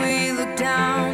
we look down.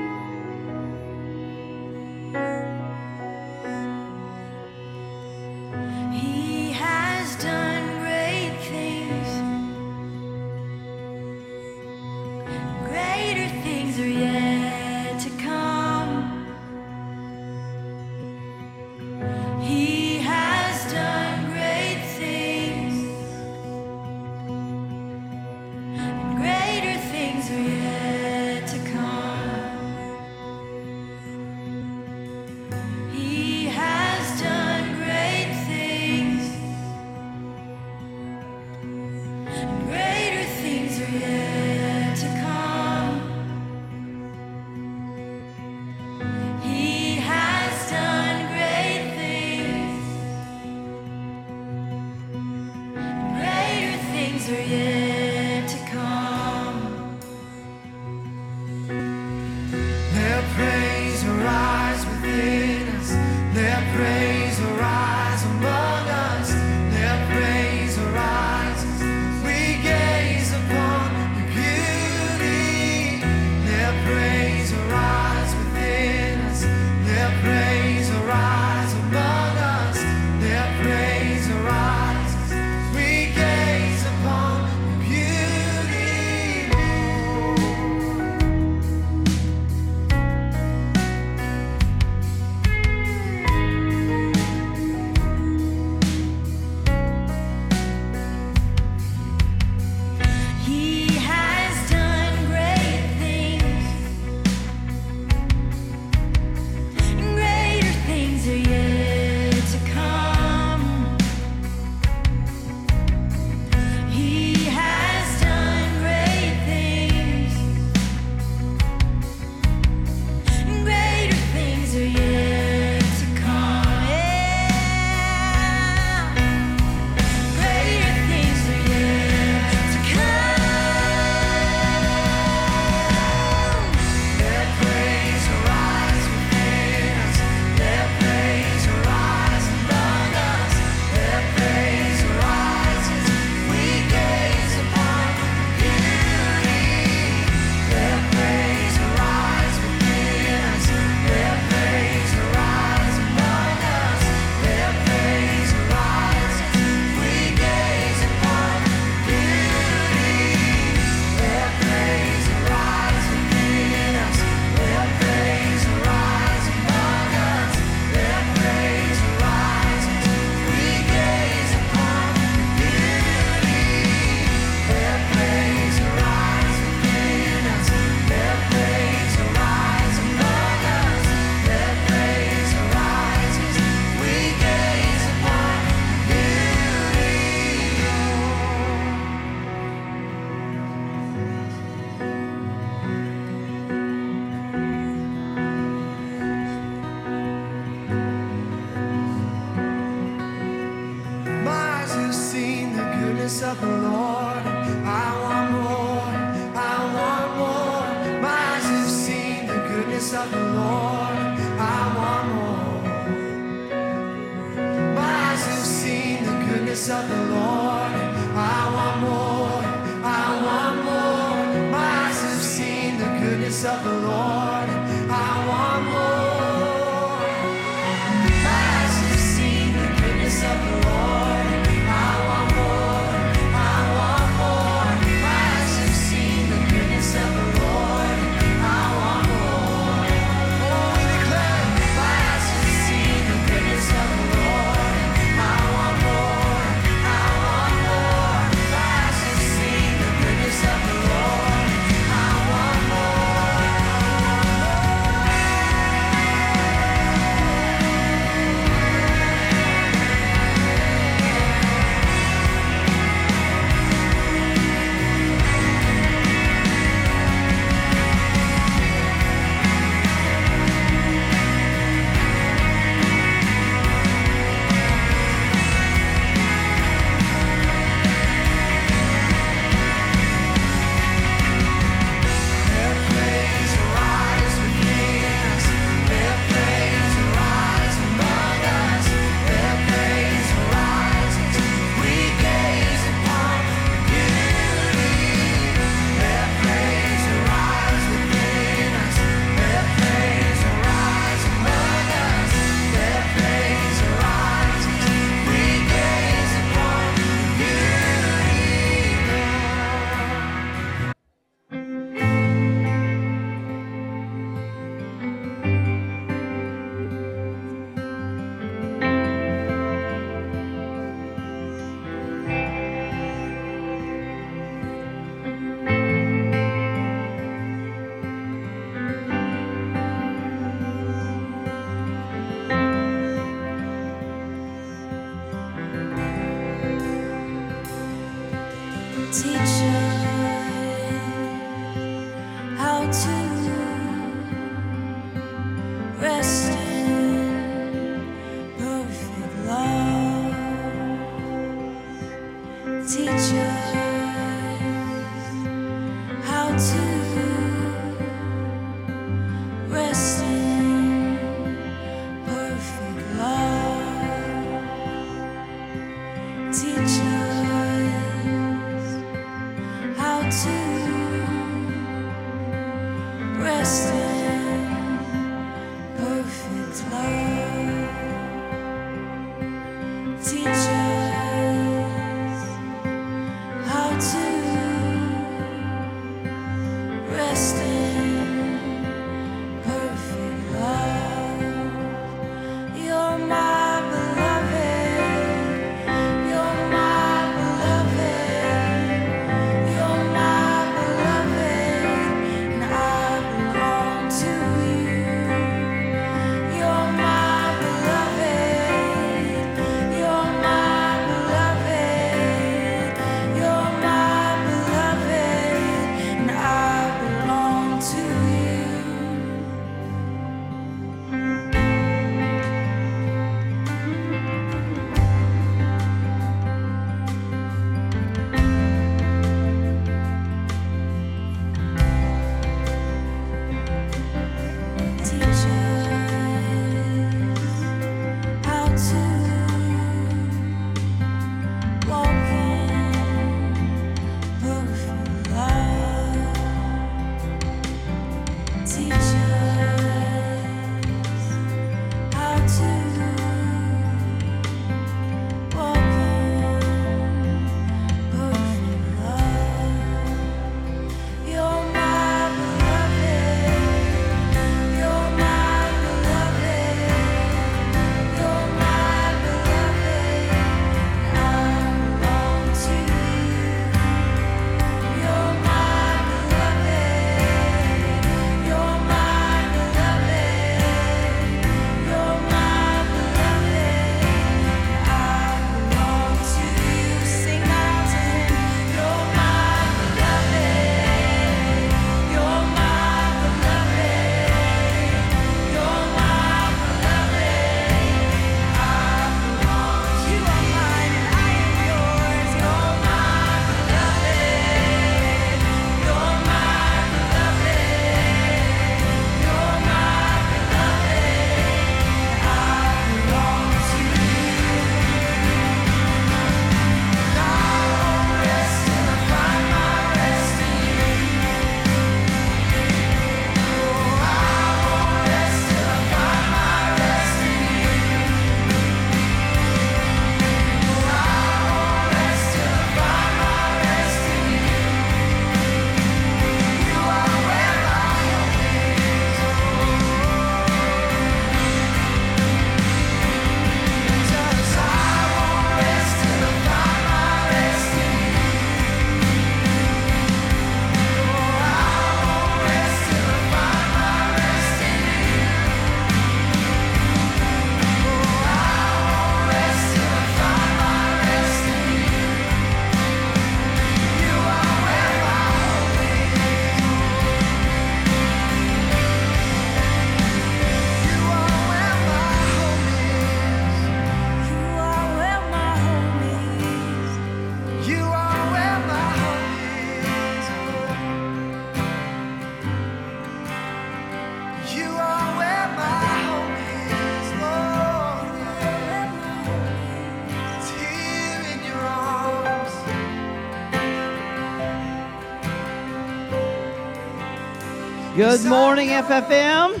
Good morning, FFM. We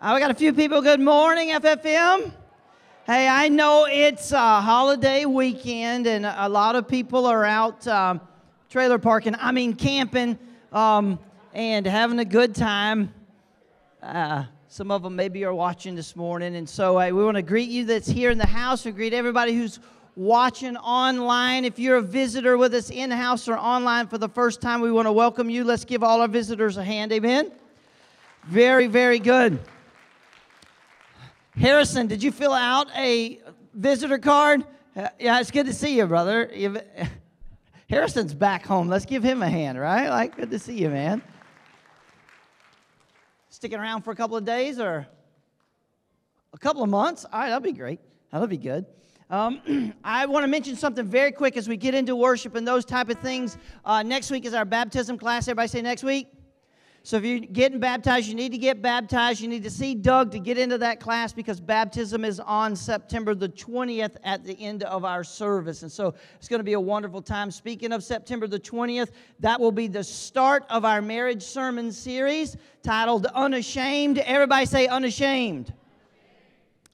got a few people. Good morning, FFM. Hey, I know it's a holiday weekend, and a lot of people are out um, trailer parking, I mean, camping, um, and having a good time. Uh, some of them maybe are watching this morning. And so uh, we want to greet you that's here in the house. We greet everybody who's watching online. If you're a visitor with us in house or online for the first time, we want to welcome you. Let's give all our visitors a hand. Amen. Very, very good. Harrison, did you fill out a visitor card? Yeah, it's good to see you, brother. Harrison's back home. Let's give him a hand, right? Like, good to see you, man. Sticking around for a couple of days or a couple of months? All right, that'll be great. That'll be good. Um, I want to mention something very quick as we get into worship and those type of things. Uh, next week is our baptism class. Everybody say next week. So if you're getting baptized, you need to get baptized. You need to see Doug to get into that class because baptism is on September the 20th at the end of our service. And so it's going to be a wonderful time. Speaking of September the 20th, that will be the start of our marriage sermon series titled Unashamed. Everybody say unashamed.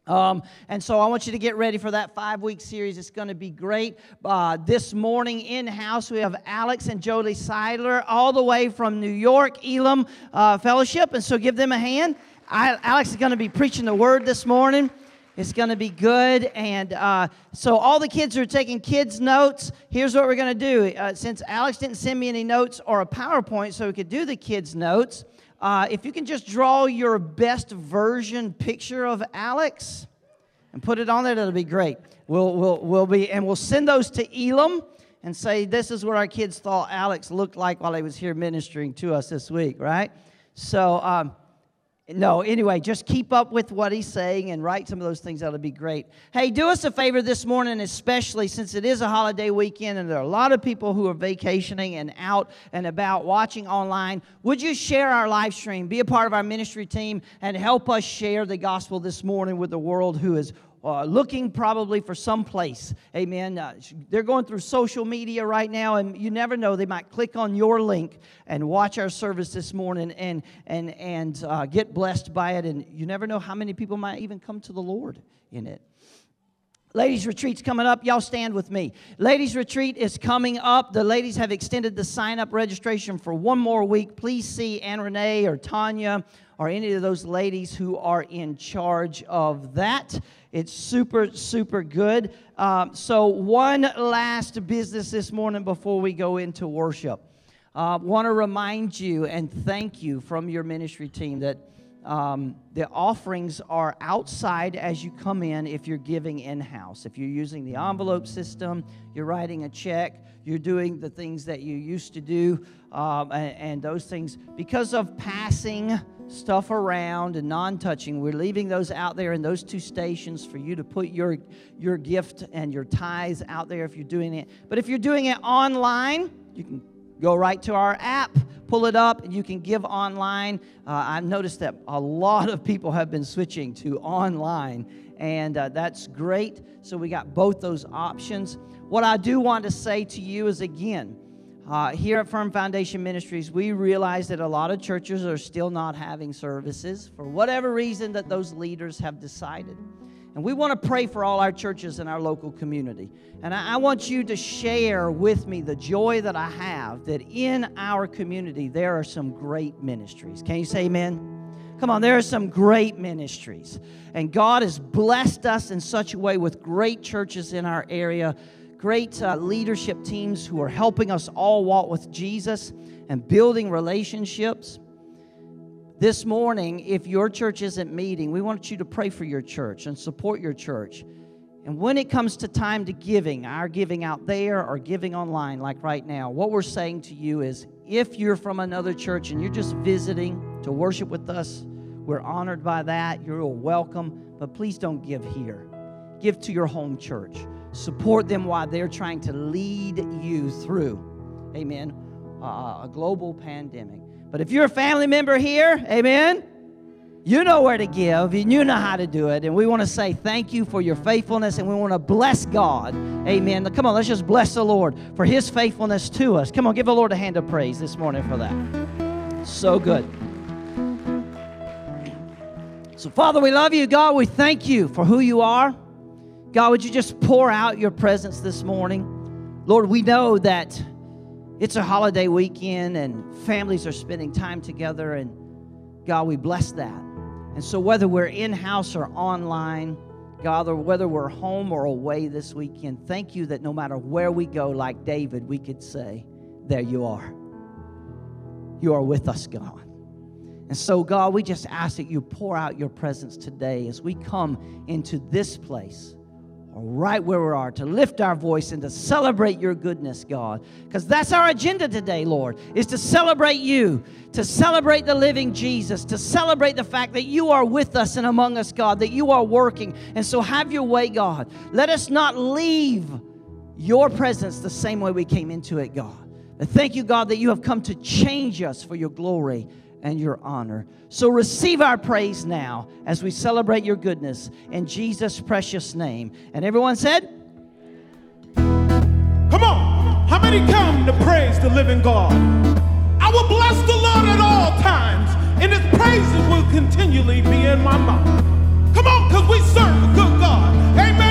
Um, and so I want you to get ready for that five week series. It's going to be great. Uh, this morning in house, we have Alex and Jodi Seidler, all the way from New York, Elim uh, Fellowship. And so give them a hand. I, Alex is going to be preaching the word this morning. It's going to be good. And uh, so, all the kids are taking kids' notes, here's what we're going to do. Uh, since Alex didn't send me any notes or a PowerPoint so we could do the kids' notes, uh, if you can just draw your best version picture of Alex and put it on there, that'll be great. We'll, we'll, we'll be, and we'll send those to Elim and say, this is what our kids thought Alex looked like while he was here ministering to us this week, right? So, um, no, anyway, just keep up with what he's saying and write some of those things. That'll be great. Hey, do us a favor this morning, especially since it is a holiday weekend and there are a lot of people who are vacationing and out and about watching online. Would you share our live stream, be a part of our ministry team, and help us share the gospel this morning with the world who is uh, looking probably for some place. Amen. Uh, they're going through social media right now, and you never know. They might click on your link and watch our service this morning and, and, and uh, get blessed by it. And you never know how many people might even come to the Lord in it. Ladies' retreat's coming up. Y'all stand with me. Ladies' retreat is coming up. The ladies have extended the sign up registration for one more week. Please see Ann Renee or Tanya or any of those ladies who are in charge of that. It's super, super good. Um, so, one last business this morning before we go into worship. Uh, Want to remind you and thank you from your ministry team that um, the offerings are outside as you come in if you're giving in house. If you're using the envelope system, you're writing a check, you're doing the things that you used to do, um, and, and those things. Because of passing stuff around and non-touching we're leaving those out there in those two stations for you to put your your gift and your tithes out there if you're doing it. But if you're doing it online you can go right to our app pull it up and you can give online. Uh, i've noticed that a lot of people have been switching to online and uh, that's great. So we got both those options what i do want to say to you is again uh, here at Firm Foundation Ministries, we realize that a lot of churches are still not having services for whatever reason that those leaders have decided. And we want to pray for all our churches in our local community. And I, I want you to share with me the joy that I have that in our community there are some great ministries. Can you say amen? Come on, there are some great ministries. And God has blessed us in such a way with great churches in our area great uh, leadership teams who are helping us all walk with Jesus and building relationships. This morning, if your church isn't meeting, we want you to pray for your church and support your church. And when it comes to time to giving, our giving out there or giving online, like right now, what we're saying to you is if you're from another church and you're just visiting to worship with us, we're honored by that. You're welcome, but please don't give here. Give to your home church. Support them while they're trying to lead you through, amen, uh, a global pandemic. But if you're a family member here, amen, you know where to give and you know how to do it. And we want to say thank you for your faithfulness and we want to bless God. Amen. Come on, let's just bless the Lord for his faithfulness to us. Come on, give the Lord a hand of praise this morning for that. So good. So, Father, we love you. God, we thank you for who you are. God, would you just pour out your presence this morning? Lord, we know that it's a holiday weekend and families are spending time together, and God, we bless that. And so, whether we're in house or online, God, or whether we're home or away this weekend, thank you that no matter where we go, like David, we could say, There you are. You are with us, God. And so, God, we just ask that you pour out your presence today as we come into this place, right where we are, to lift our voice and to celebrate your goodness, God. Because that's our agenda today, Lord, is to celebrate you, to celebrate the living Jesus, to celebrate the fact that you are with us and among us, God, that you are working. And so, have your way, God. Let us not leave your presence the same way we came into it, God. But thank you, God, that you have come to change us for your glory and your honor. So receive our praise now as we celebrate your goodness in Jesus' precious name. And everyone said, Come on. How many come to praise the living God? I will bless the Lord at all times, and his praises will continually be in my mouth. Come on, because we serve a good God. Amen.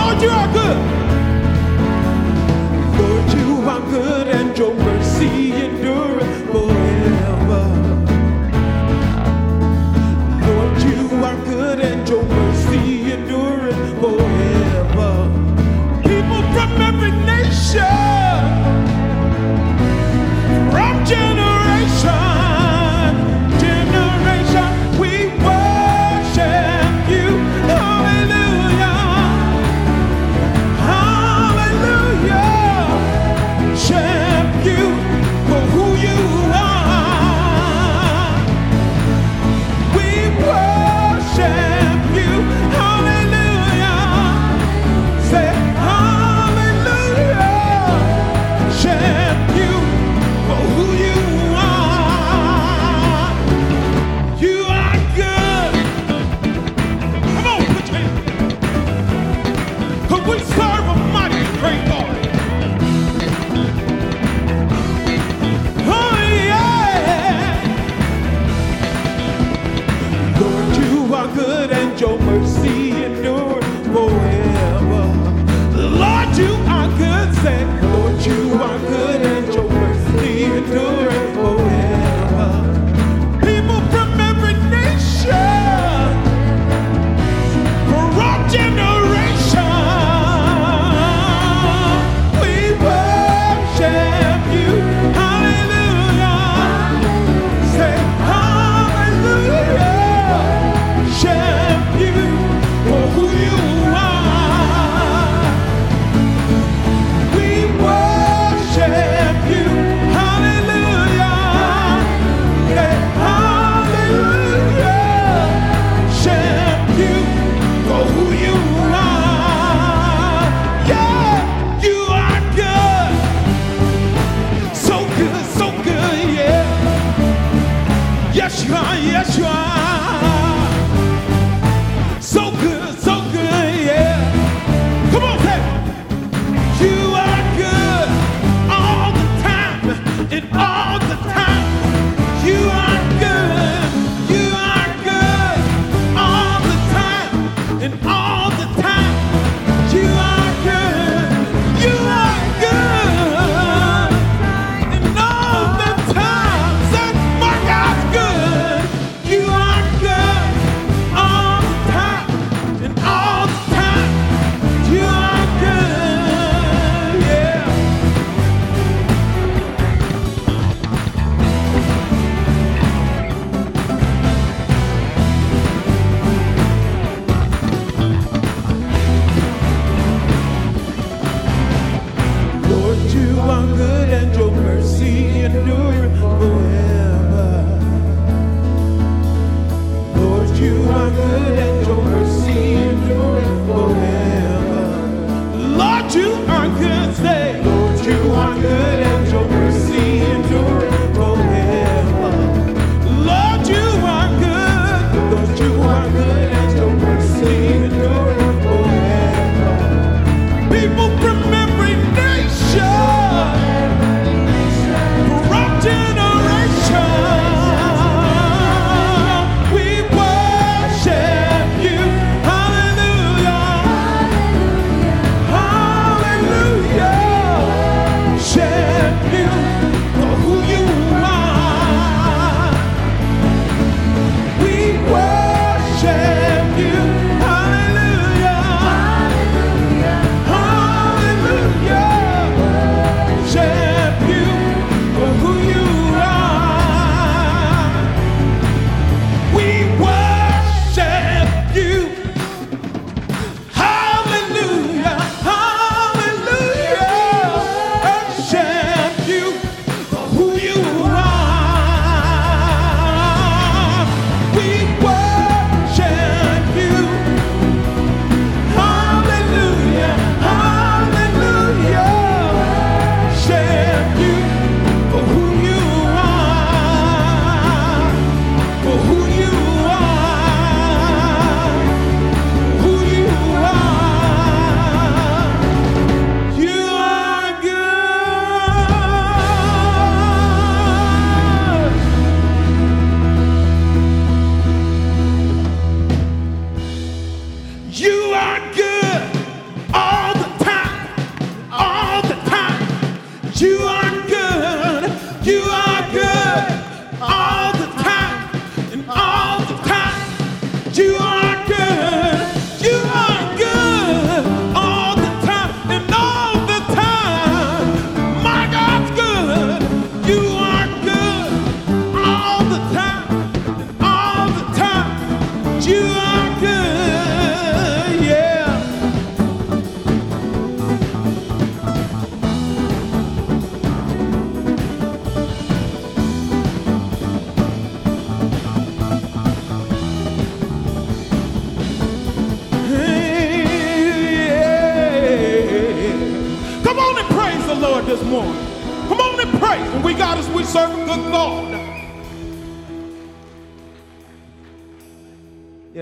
Lord, you are good. Lord, you are good and your mercy endureth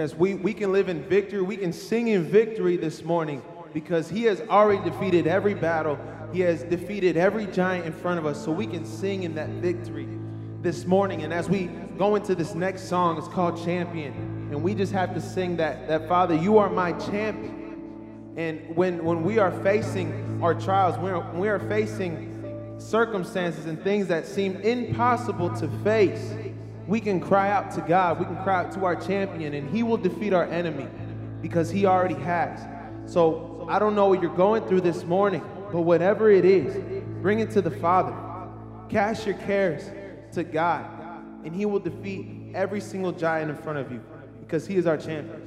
Yes, we, we can live in victory. We can sing in victory this morning because He has already defeated every battle. He has defeated every giant in front of us. So we can sing in that victory this morning. And as we go into this next song, it's called Champion. And we just have to sing that, that Father, you are my champion. And when, when we are facing our trials, when we are facing circumstances and things that seem impossible to face, we can cry out to God. We can cry out to our champion, and He will defeat our enemy because He already has. So I don't know what you're going through this morning, but whatever it is, bring it to the Father. Cast your cares to God, and He will defeat every single giant in front of you because He is our champion.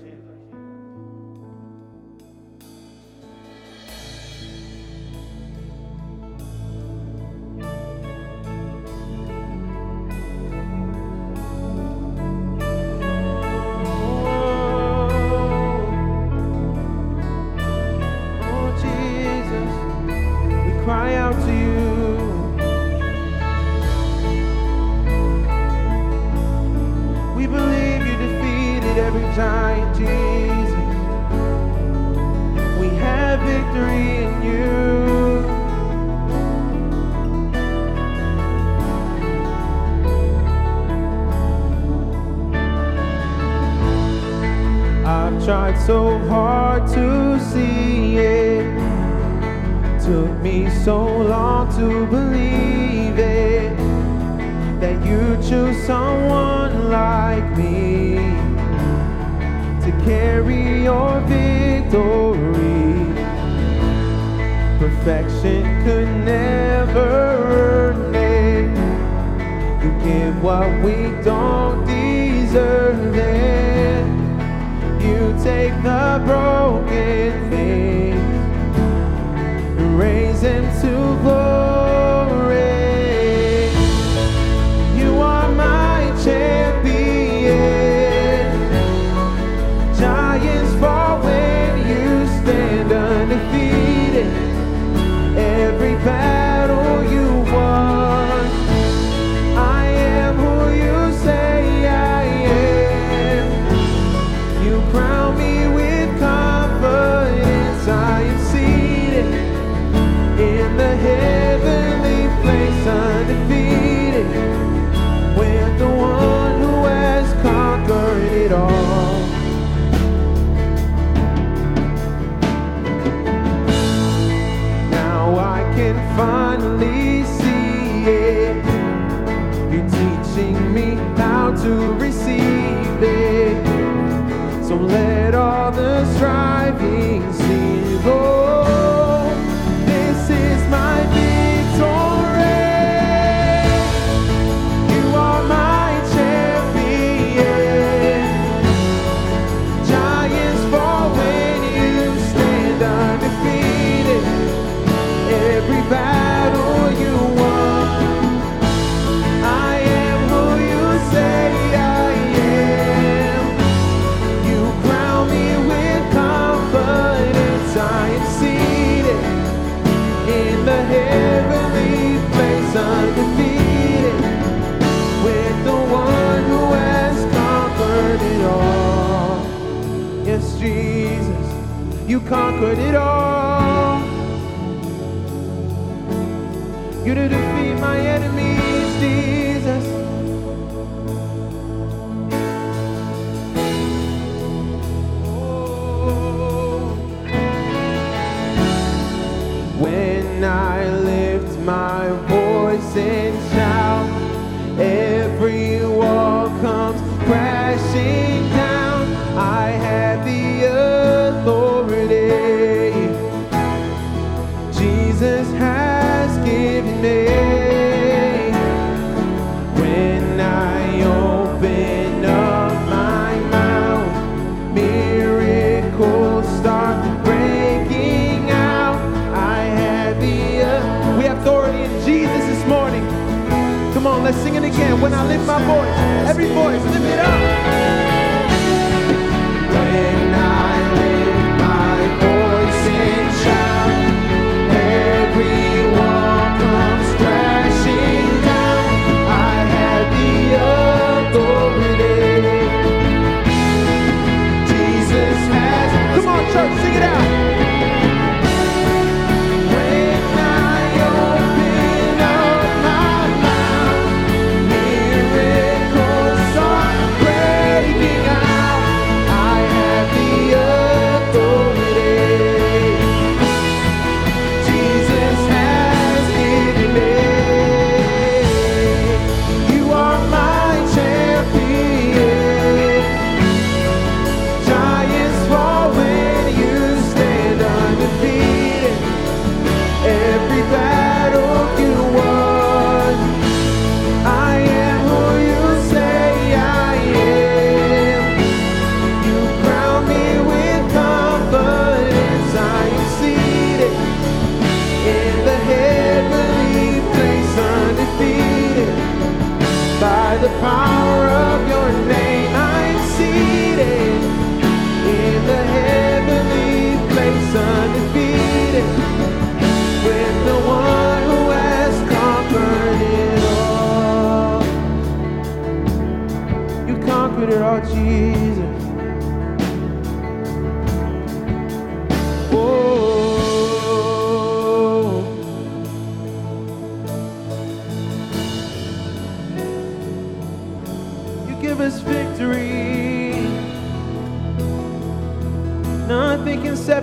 Conquered it all.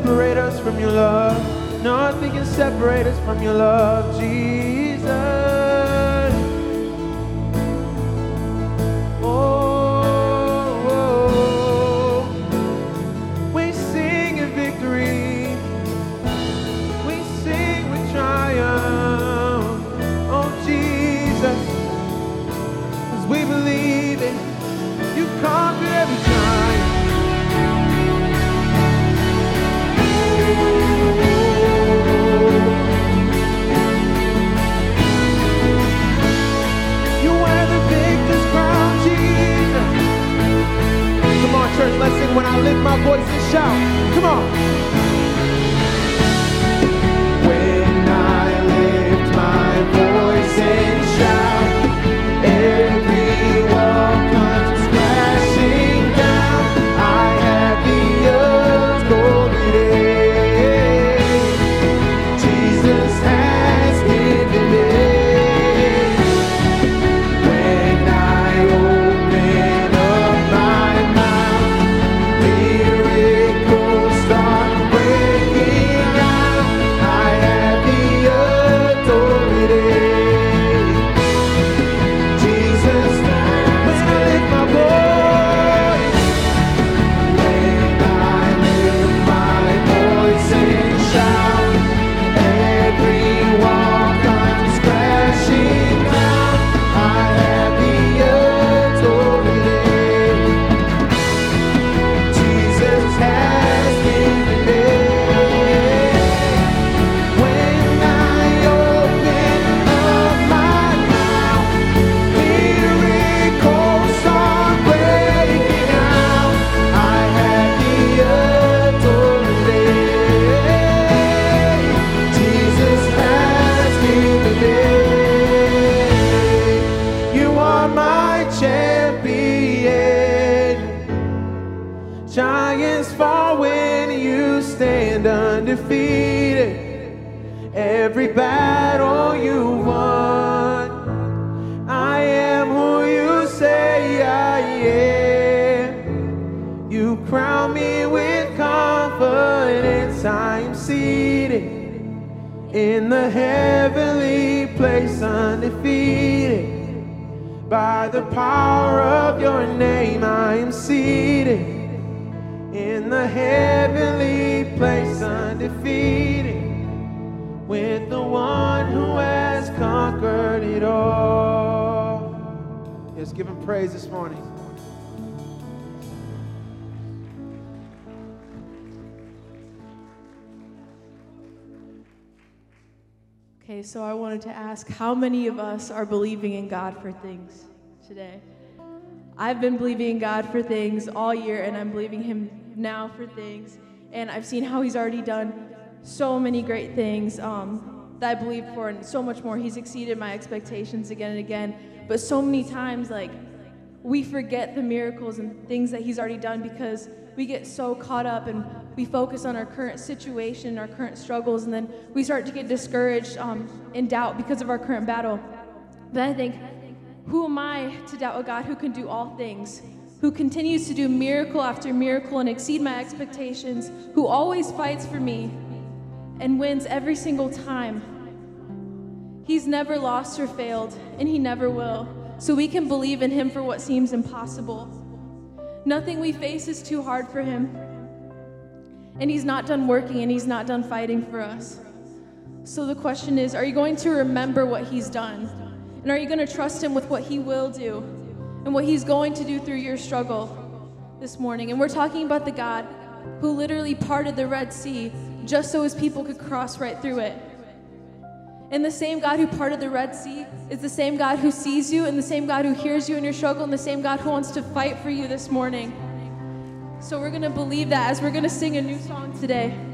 Separate us from your love. Nothing can separate us from your love, Jesus. Lift my voice and shout. Come on. So I wanted to ask how many of us are believing in God for things today? I've been believing in God for things all year, and I'm believing Him now for things. And I've seen how He's already done so many great things um, that I believed for, and so much more. He's exceeded my expectations again and again. But so many times, like, we forget the miracles and things that He's already done because we get so caught up and we focus on our current situation, our current struggles, and then we start to get discouraged um, and doubt because of our current battle. But I think, who am I to doubt a God who can do all things, who continues to do miracle after miracle and exceed my expectations, who always fights for me and wins every single time? He's never lost or failed, and he never will. So we can believe in him for what seems impossible. Nothing we face is too hard for him. And he's not done working and he's not done fighting for us. So the question is are you going to remember what he's done? And are you going to trust him with what he will do and what he's going to do through your struggle this morning? And we're talking about the God who literally parted the Red Sea just so his people could cross right through it. And the same God who parted the Red Sea is the same God who sees you and the same God who hears you in your struggle and the same God who wants to fight for you this morning. So we're going to believe that as we're going to sing a new song today.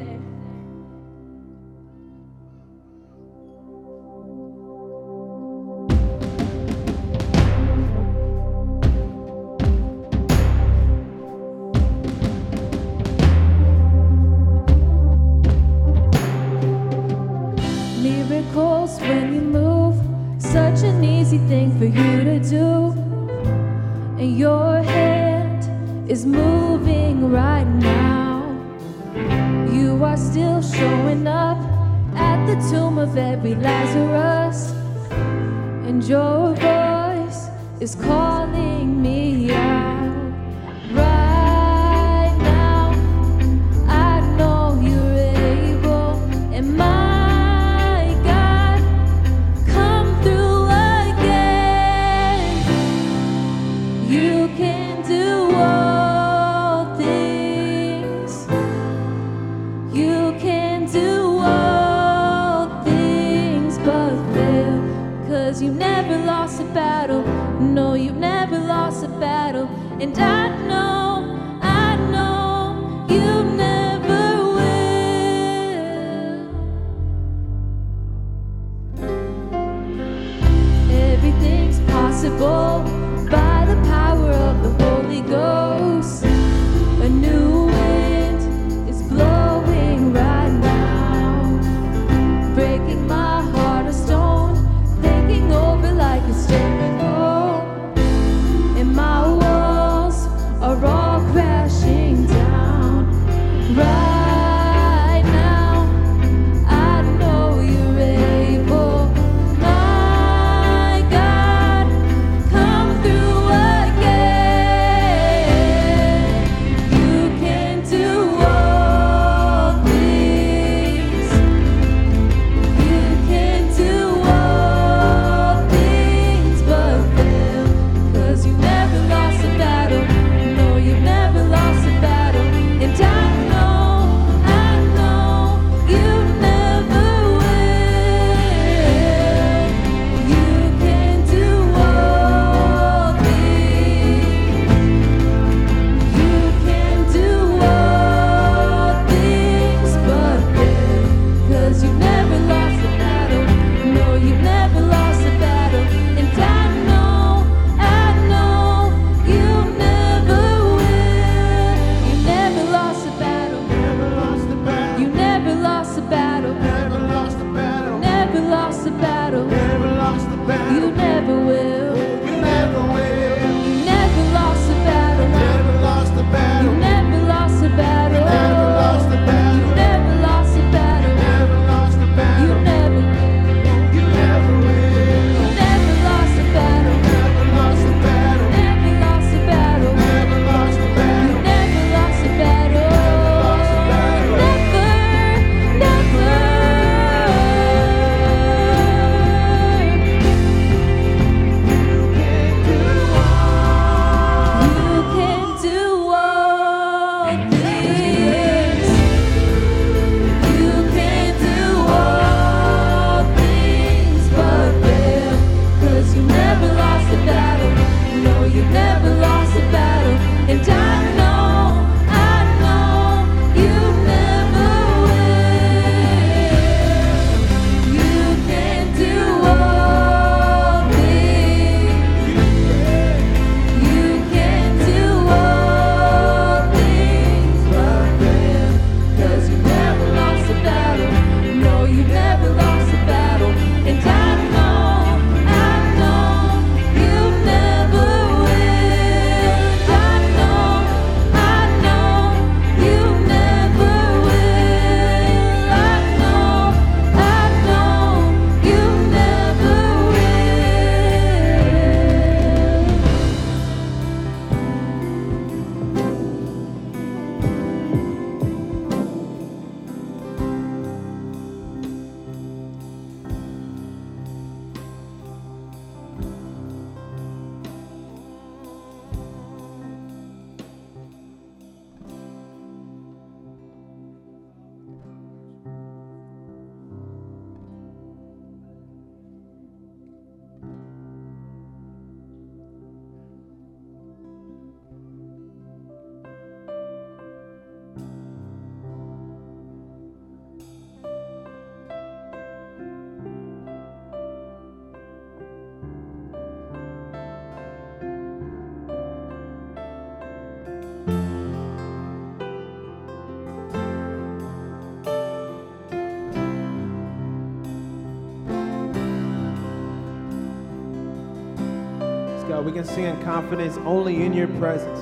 Confidence only in your presence.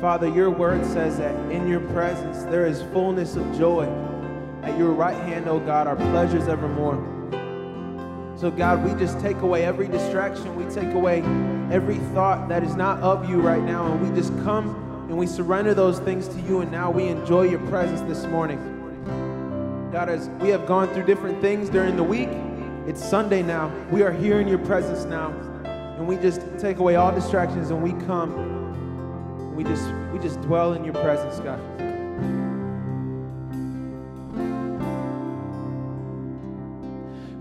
Father, your word says that in your presence there is fullness of joy. At your right hand, oh God, are pleasures evermore. So, God, we just take away every distraction. We take away every thought that is not of you right now. And we just come and we surrender those things to you. And now we enjoy your presence this morning. God, as we have gone through different things during the week, it's Sunday now. We are here in your presence now. And we just take away all distractions and we come. We just we just dwell in your presence, God.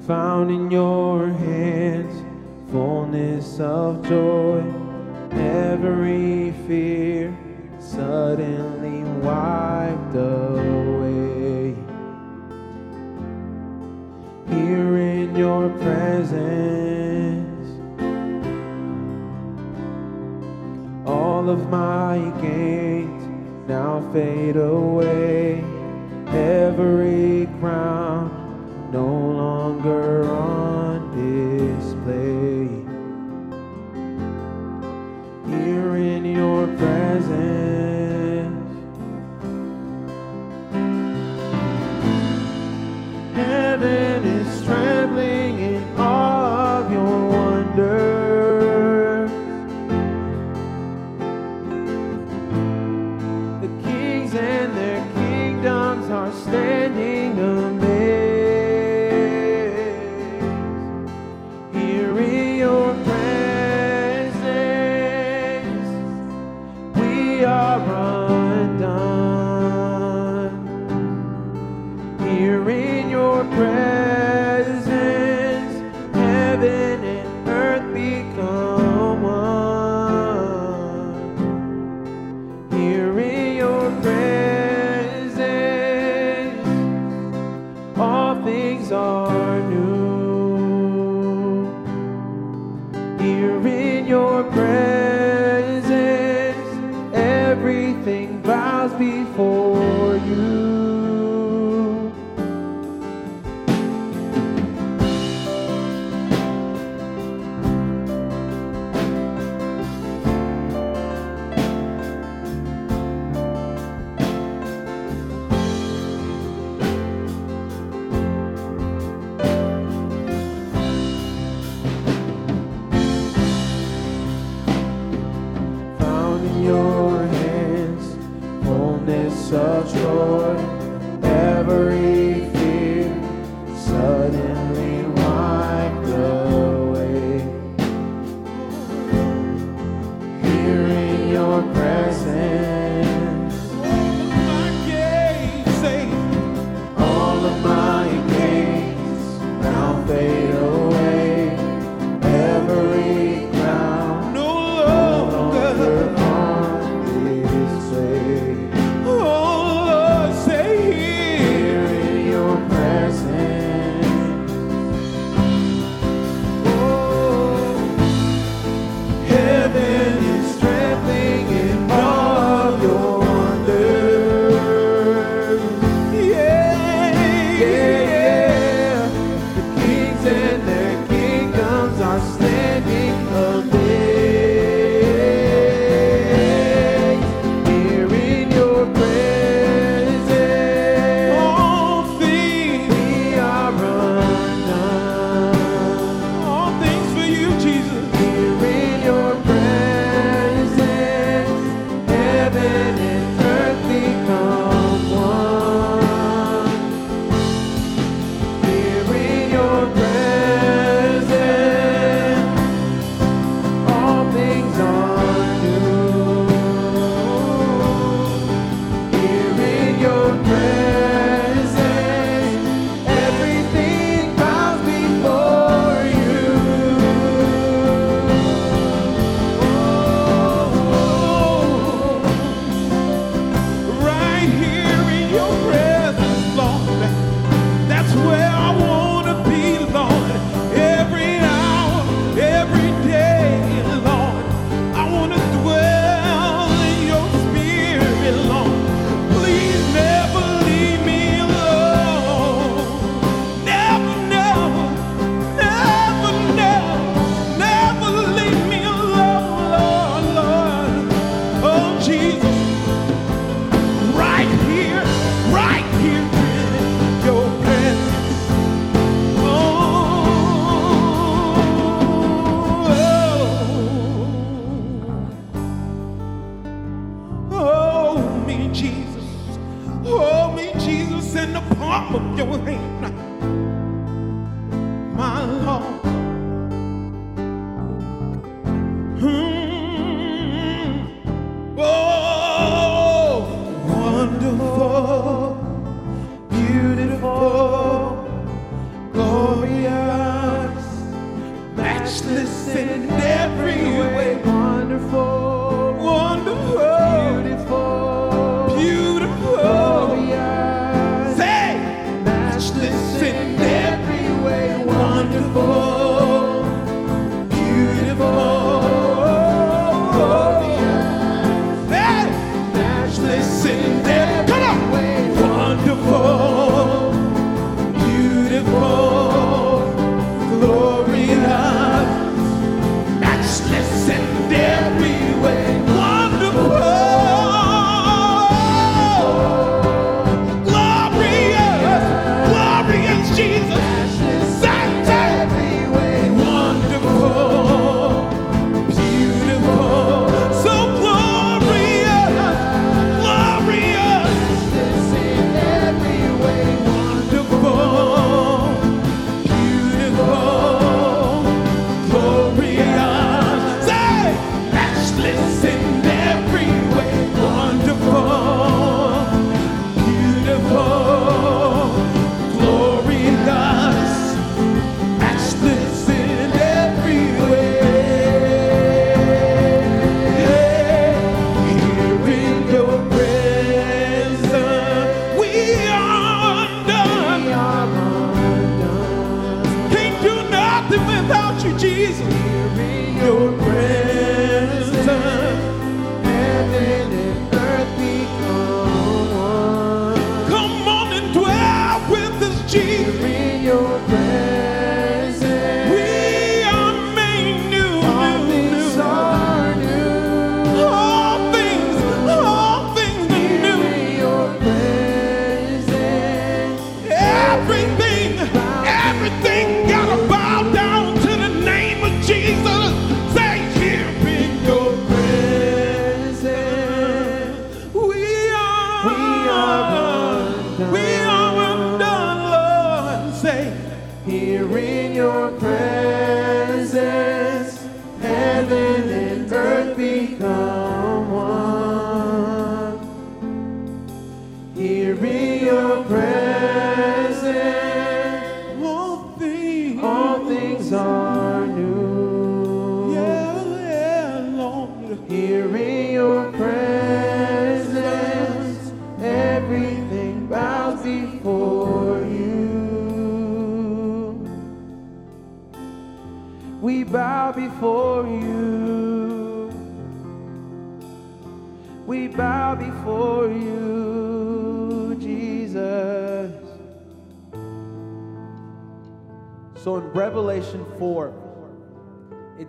Found in your hands fullness of joy, every fear suddenly wiped away. Here in your presence, all of my gains now fade away. Every crown no longer on display. Here in your presence,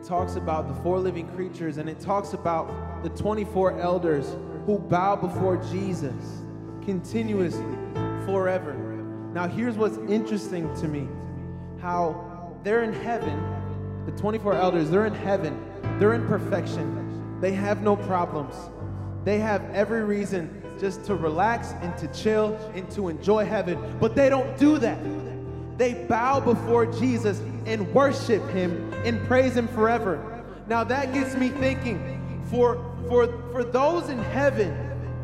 talks about the four living creatures and it talks about the 24 elders who bow before Jesus continuously forever. Now, here's what's interesting to me. How they're in heaven, the 24 elders, they're in heaven, they're in perfection, they have no problems, they have every reason just to relax and to chill and to enjoy heaven, but they don't do that. They bow before Jesus and worship him and praise him forever. Now that gets me thinking for for for those in heaven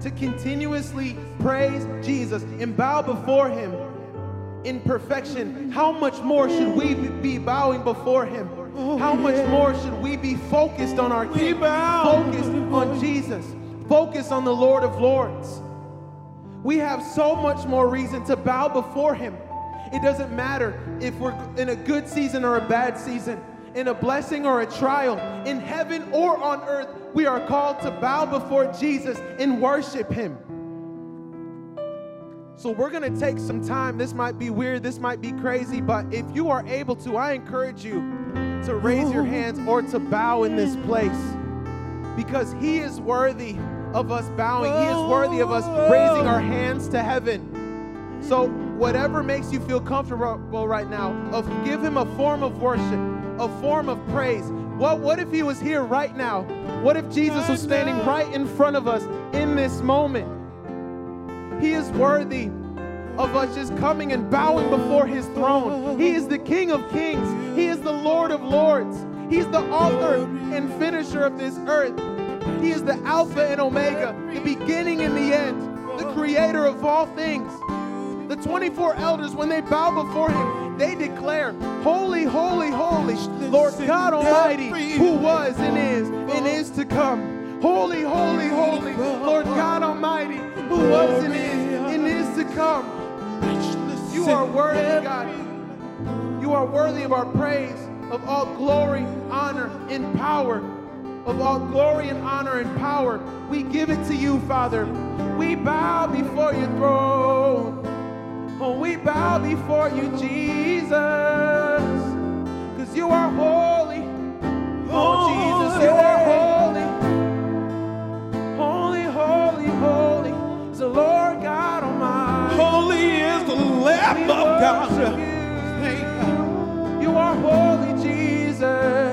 to continuously praise Jesus and bow before him in perfection, how much more should we be bowing before him? How much more should we be focused on our King, focused on Jesus, focused on the Lord of Lords? We have so much more reason to bow before Him. It doesn't matter if we're in a good season or a bad season, in a blessing or a trial, in heaven or on earth, we are called to bow before Jesus and worship Him. So we're gonna take some time. This might be weird, this might be crazy, but if you are able to, I encourage you to raise your hands or to bow in this place because He is worthy of us bowing. He is worthy of us raising our hands to heaven. So, whatever makes you feel comfortable right now, of give Him a form of worship, a form of praise. What, what if He was here right now? What if Jesus was standing right in front of us in this moment? He is worthy of us just coming and bowing before his throne. He is the King of kings. He is the Lord of lords. He's the author and finisher of this earth. He is the Alpha and Omega, the beginning and the end, the creator of all things. The 24 elders, when they bow before him, they declare, Holy, holy, holy, Lord God Almighty, who was and is and is to come. Holy, holy, holy, Lord God Almighty, who was and is and is to come. You are worthy, God. You are worthy of our praise, of all glory, honor, and power of all glory and honor and power. We give it to you, Father. We bow before your throne. We bow before you, Jesus, because you are holy. Oh, Jesus, you are holy. Holy, holy, holy is the Lord God Almighty. Holy is the Lamb of God. You. you are holy, Jesus.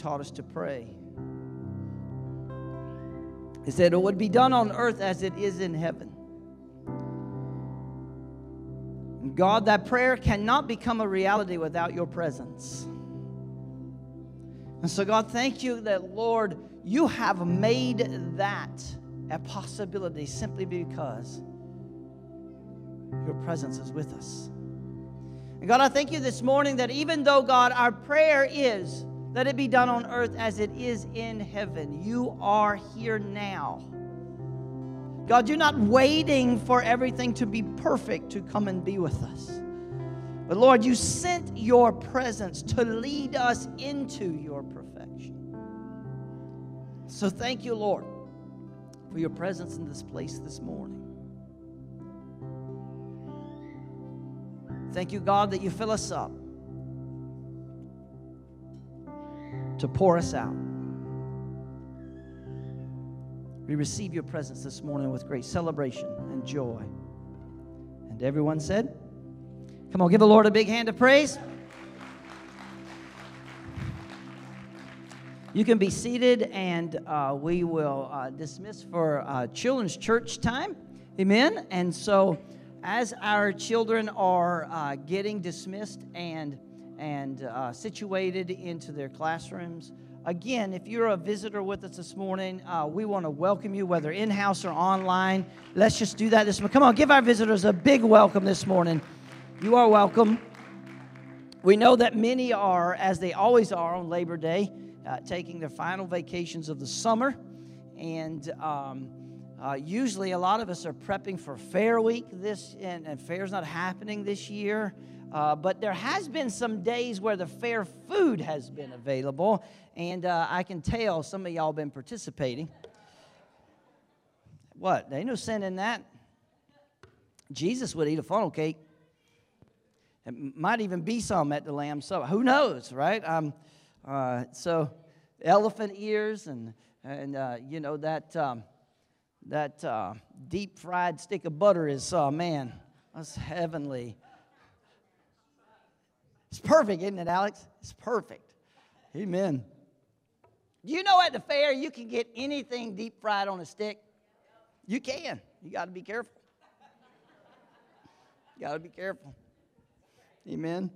taught us to pray. He said, It would be done on earth as it is in heaven. God, that prayer cannot become a reality without your presence. And so, God, thank you that, Lord, you have made that a possibility simply because your presence is with us. And God, I thank you this morning that even though, God, our prayer is that it be done on earth as it is in heaven, you are here now. God, you're not waiting for everything to be perfect to come and be with us. But Lord, you sent your presence to lead us into your perfection. So thank you, Lord, for your presence in this place this morning. Thank you, God, that you fill us up to pour us out. We receive your presence this morning with great celebration and joy. And everyone said, Come on, give the Lord a big hand of praise. You can be seated, and uh, we will uh, dismiss for uh, children's church time. Amen. And so, as our children are uh, getting dismissed and and uh, situated into their classrooms, again, if you're a visitor with us this morning, uh, we want to welcome you, whether in house or online. Let's just do that this morning. Come on, give our visitors a big welcome this morning. You are welcome. We know that many are, as they always are on Labor Day, uh, taking their final vacations of the summer. And um, uh, usually, a lot of us are prepping for Fair Week this, and, and Fair's not happening this year. Uh, but there has been some days where the fair food has been available, and uh, I can tell some of y'all been participating. What? There ain't no sin in that. Jesus would eat a funnel cake. It might even be some at the Lamb Supper. Who knows, right? Um, uh, so, elephant ears and and uh, you know that um, that uh, deep fried stick of butter is uh, man, that's heavenly. It's perfect, isn't it, Alex? It's perfect. Amen. Do you know at the fair you can get anything deep fried on a stick? You can. You got to be careful. You got to be careful. Amen.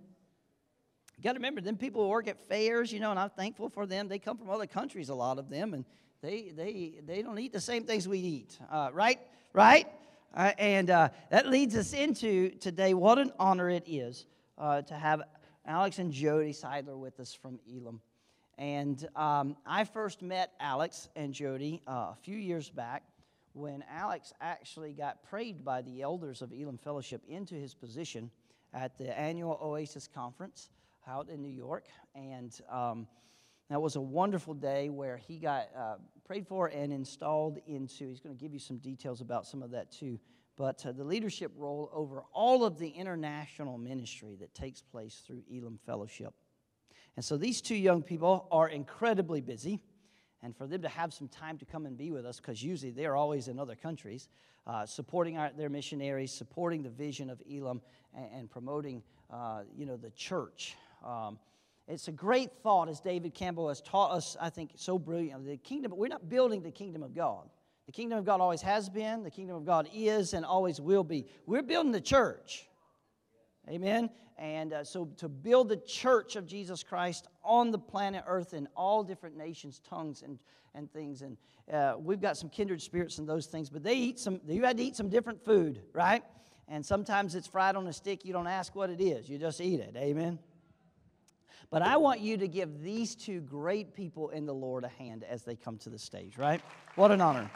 You got to remember, them people who work at fairs, you know, and I'm thankful for them. They come from other countries, a lot of them, and they they they don't eat the same things we eat, uh, right? Right? Uh, and uh, that leads us into today. What an honor it is uh, to have Alex and Jodi Seidler with us from Elim. And um, I first met Alex and Jodi uh, a few years back when Alex actually got prayed by the elders of Elim Fellowship into his position at the annual Oasis Conference out in New York. And um, that was a wonderful day where he got uh, prayed for and installed into, he's going to give you some details about some of that too, but uh, the leadership role over all of the international ministry that takes place through Elim Fellowship. And so these two young people are incredibly busy. And for them to have some time to come and be with us, because usually they're always in other countries, uh, supporting our, their missionaries, supporting the vision of Elim, and, and promoting, uh, you know, the church. Um, it's a great thought, as David Campbell has taught us, I think, so brilliantly. The kingdom, we're not building the kingdom of God. The kingdom of God always has been, the kingdom of God is, and always will be. We're building the church. Amen. And uh, so to build the church of Jesus Christ on the planet Earth in all different nations, tongues, and, and things. And uh, we've got some kindred spirits and those things, but they eat some, you had to eat some different food, right? And sometimes it's fried on a stick. You don't ask what it is, you just eat it. Amen. But I want you to give these two great people in the Lord a hand as they come to the stage, right? What an honor.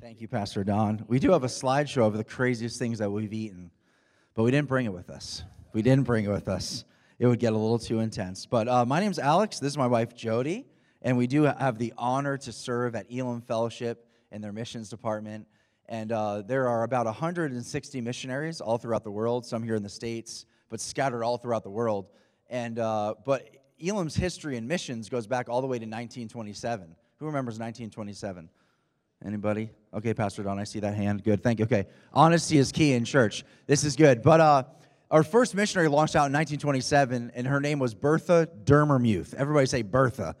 Thank you, Pastor Don. We do have a slideshow of the craziest things that we've eaten, but we didn't bring it with us. We didn't bring it with us. It would get a little too intense. But uh, my name's Alex. This is my wife, Jodi, and we do have the honor to serve at Elim Fellowship in their missions department. And uh, there are about 160 missionaries all throughout the world, some here in the States, but scattered all throughout the world. And, uh, but Elim's history in missions goes back all the way to 1927. Who remembers 1927? Anybody? Okay, Pastor Don, I see that hand. Good, thank you. Okay, honesty is key in church. This is good. But uh, Our first missionary launched out in 1927, and her name was Bertha Dermermuth. Everybody say Bertha.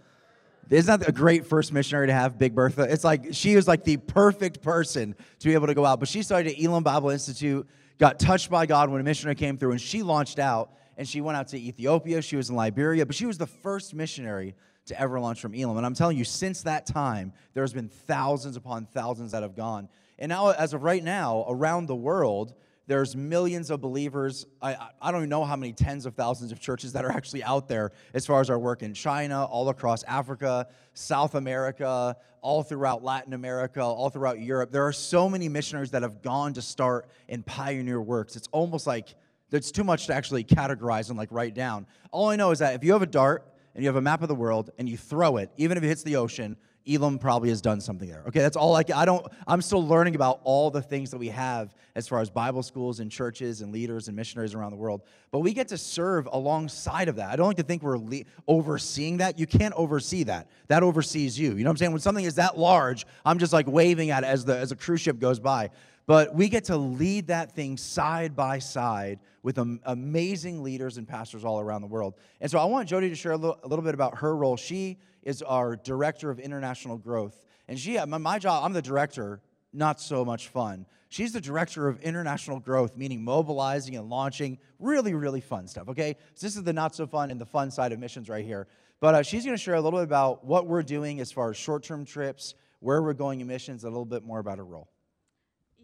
Isn't that a great first missionary to have, Big Bertha? It's like she was like the perfect person to be able to go out. But she started at Elim Bible Institute, got touched by God when a missionary came through, and she launched out and she went out to Ethiopia. She was in Liberia, but she was the first missionary to ever launch from Elim. And I'm telling you, since that time, there's been thousands upon thousands that have gone. And now, as of right now, around the world, there's millions of believers. I, I don't even know how many tens of thousands of churches that are actually out there as far as our work in China, all across Africa, South America, all throughout Latin America, all throughout Europe. There are so many missionaries that have gone to start and pioneer works. It's almost like it's too much to actually categorize and like write down. All I know is that if you have a dart and you have a map of the world and you throw it, even if it hits the ocean, Elim probably has done something there. Okay, that's all I, I don't, I'm still learning about all the things that we have as far as Bible schools and churches and leaders and missionaries around the world. But we get to serve alongside of that. I don't like to think we're le- overseeing that. You can't oversee that. That oversees you. You know what I'm saying? When something is that large, I'm just like waving at it as, the, as a cruise ship goes by. But we get to lead that thing side by side with am- amazing leaders and pastors all around the world. And so I want Jodi to share a little, a little bit about her role. She is our director of international growth. And she, my, my job, I'm the director, not so much fun. She's the director of international growth, meaning mobilizing and launching really, really fun stuff, okay? So this is the not so fun and the fun side of missions right here. But uh, she's to share a little bit about what we're doing as far as short term trips, where we're going in missions, a little bit more about her role.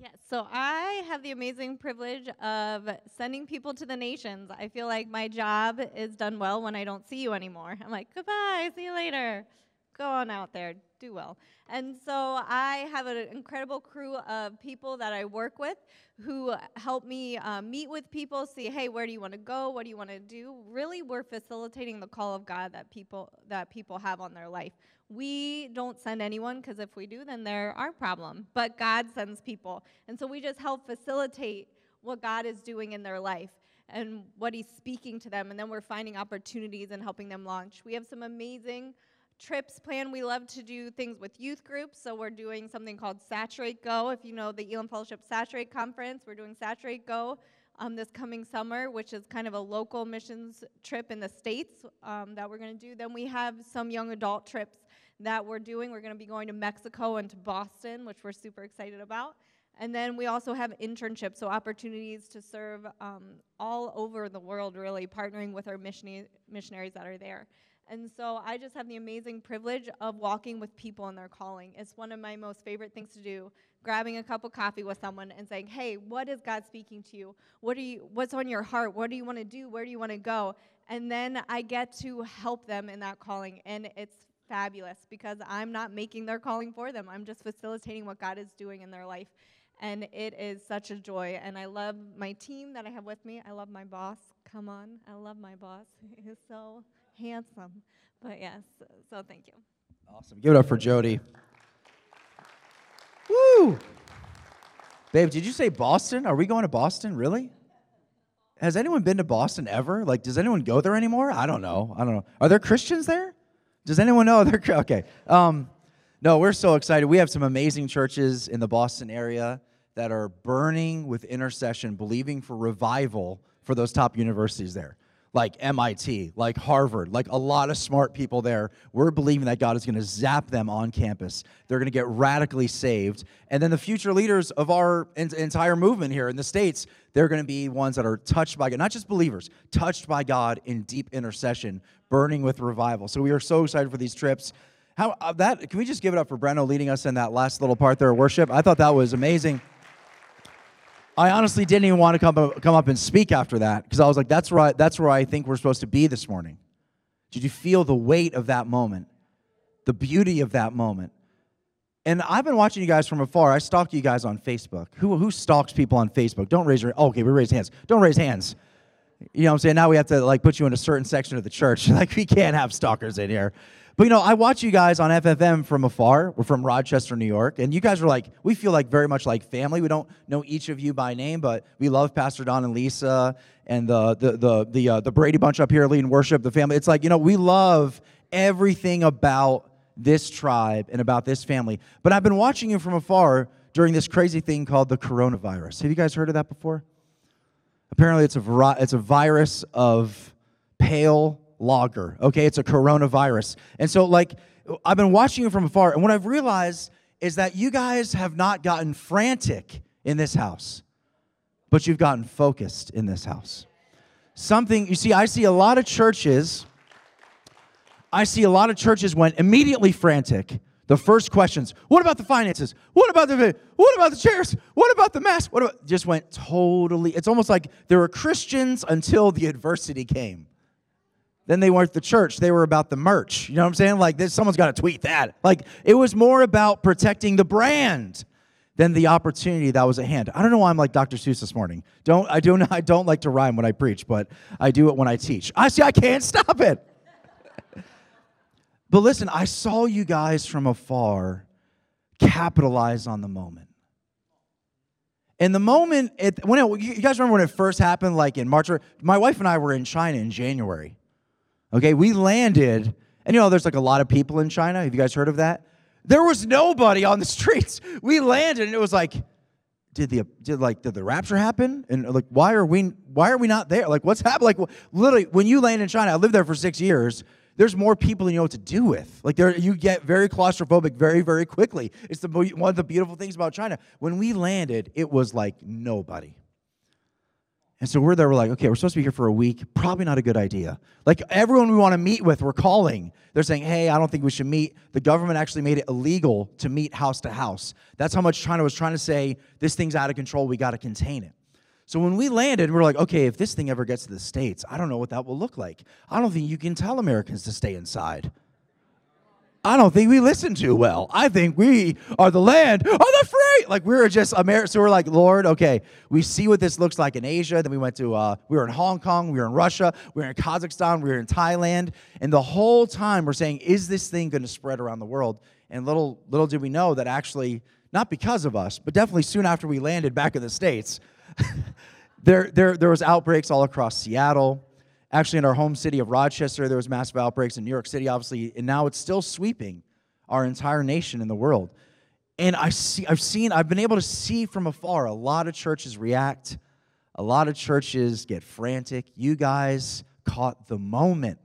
Yes, so I have the amazing privilege of sending people to the nations. I feel like my job is done well when I don't see you anymore. I'm like, goodbye, see you later. Go on out there, do well. And so I have an incredible crew of people that I work with who help me uh, meet with people, see, hey, where do you want to go? What do you want to do? Really, we're facilitating the call of God that people that people have on their life. We don't send anyone because if we do, then they're our problem. But God sends people, and so we just help facilitate what God is doing in their life and what He's speaking to them, and then we're finding opportunities and helping them launch. We have some amazing trips planned. We love to do things with youth groups, so we're doing something called Saturate Go. If you know the Elim Fellowship Saturate Conference, we're doing Saturate Go um, this coming summer, which is kind of a local missions trip in the States um, that we're going to do. Then we have some young adult trips that we're doing. We're going to be going to Mexico and to Boston, which we're super excited about. And then we also have internships, so opportunities to serve um, all over the world, really, partnering with our missiona- missionaries that are there. And so I just have the amazing privilege of walking with people in their calling. It's one of my most favorite things to do, grabbing a cup of coffee with someone and saying, "Hey, what is God speaking to you? What are you what's on your heart? What do you want to do? Where do you want to go?" And then I get to help them in that calling, and it's fabulous because I'm not making their calling for them. I'm just facilitating what God is doing in their life. And it is such a joy. And I love my team that I have with me. I love my boss. Come on. I love my boss. He's so handsome. But yes, so thank you. Awesome. Give it up for Jodi. Woo! Babe, did you say Boston? Are we going to Boston? Really? Has anyone been to Boston ever? Like, does anyone go there anymore? I don't know. I don't know. Are there Christians there? Does anyone know? They're okay. Um, no, we're so excited. We have some amazing churches in the Boston area that are burning with intercession, believing for revival for those top universities there, like MIT, like Harvard, like a lot of smart people there. We're believing that God is going to zap them on campus. They're going to get radically saved. And then the future leaders of our en- entire movement here in the States, they're going to be ones that are touched by God, not just believers, touched by God in deep intercession, burning with revival. So we are so excited for these trips. How uh, that can we just give it up for Breno leading us in that last little part there of worship? I thought that was amazing. I honestly didn't even want to come up, come up and speak after that because I was like, that's I, that's where I think we're supposed to be this morning. Did you feel the weight of that moment, the beauty of that moment? And I've been watching you guys from afar. I stalk you guys on Facebook. Who, who stalks people on Facebook? Don't raise your. Okay, we raise hands. Don't raise hands. You know what I'm saying? Now we have to like put you in a certain section of the church. like we can't have stalkers in here. But you know, I watch you guys on FFM from afar. We're from Rochester, New York, and you guys are like we feel like very much like family. We don't know each of you by name, but we love Pastor Don and Lisa and the the the the, uh, the Brady bunch up here leading worship. The family. It's like you know we love everything about this tribe and about this family. But I've been watching you from afar during this crazy thing called the coronavirus. Have you guys heard of that before? Apparently, it's a, it's a virus of pale lager. Okay, it's a coronavirus. And so, like, I've been watching you from afar, and what I've realized is that you guys have not gotten frantic in this house, but you've gotten focused in this house. Something, you see, I see a lot of churches, I see a lot of churches went immediately frantic. The first questions, what about the finances? What about the what about the chairs? What about the mask? What about just went totally, it's almost like they were Christians until the adversity came. Then they weren't the church. They were about the merch. You know what I'm saying? Like this, someone's got to tweet that. Like it was more about protecting the brand than the opportunity that was at hand. I don't know why I'm like Dr. Seuss this morning. Don't I don't I don't like to rhyme when I preach, but I do it when I teach. I see I can't stop it. but listen, I saw you guys from afar capitalize on the moment. And the moment, it, when it, you guys remember when it first happened, like in March? My wife and I were in China in January. Okay, we landed, and you know, there's like a lot of people in China. Have you guys heard of that? There was nobody on the streets. We landed, and it was like, did the did like did the rapture happen? And like, why are we why are we not there? Like, what's happened? Like, literally, when you land in China, I lived there for six years. There's more people than you know what to do with. Like, there you get very claustrophobic very very quickly. It's the one of the beautiful things about China. When we landed, it was like nobody. And so we're there, we're like, okay, we're supposed to be here for a week. Probably not a good idea. Like everyone we want to meet with, we're calling. They're saying, hey, I don't think we should meet. The government actually made it illegal to meet house to house. That's how much China was trying to say, this thing's out of control, we got to contain it. So when we landed, we're like, okay, if this thing ever gets to the States, I don't know what that will look like. I don't think you can tell Americans to stay inside. I don't think we listen too well. I think we are the land of the free. Like we were just America. So we're like, Lord, okay, we see what this looks like in Asia. Then we went to, uh, we were in Hong Kong, we were in Russia, we were in Kazakhstan, we were in Thailand, and the whole time we're saying, is this thing going to spread around the world? And little, little did we know that actually, not because of us, but definitely soon after we landed back in the states, there, there, there was outbreaks all across Seattle. Actually, in our home city of Rochester, there was massive outbreaks. In New York City, obviously, and now it's still sweeping our entire nation and the world. And I see, I've seen, I've been able to see from afar a lot of churches react, a lot of churches get frantic. You guys caught the moment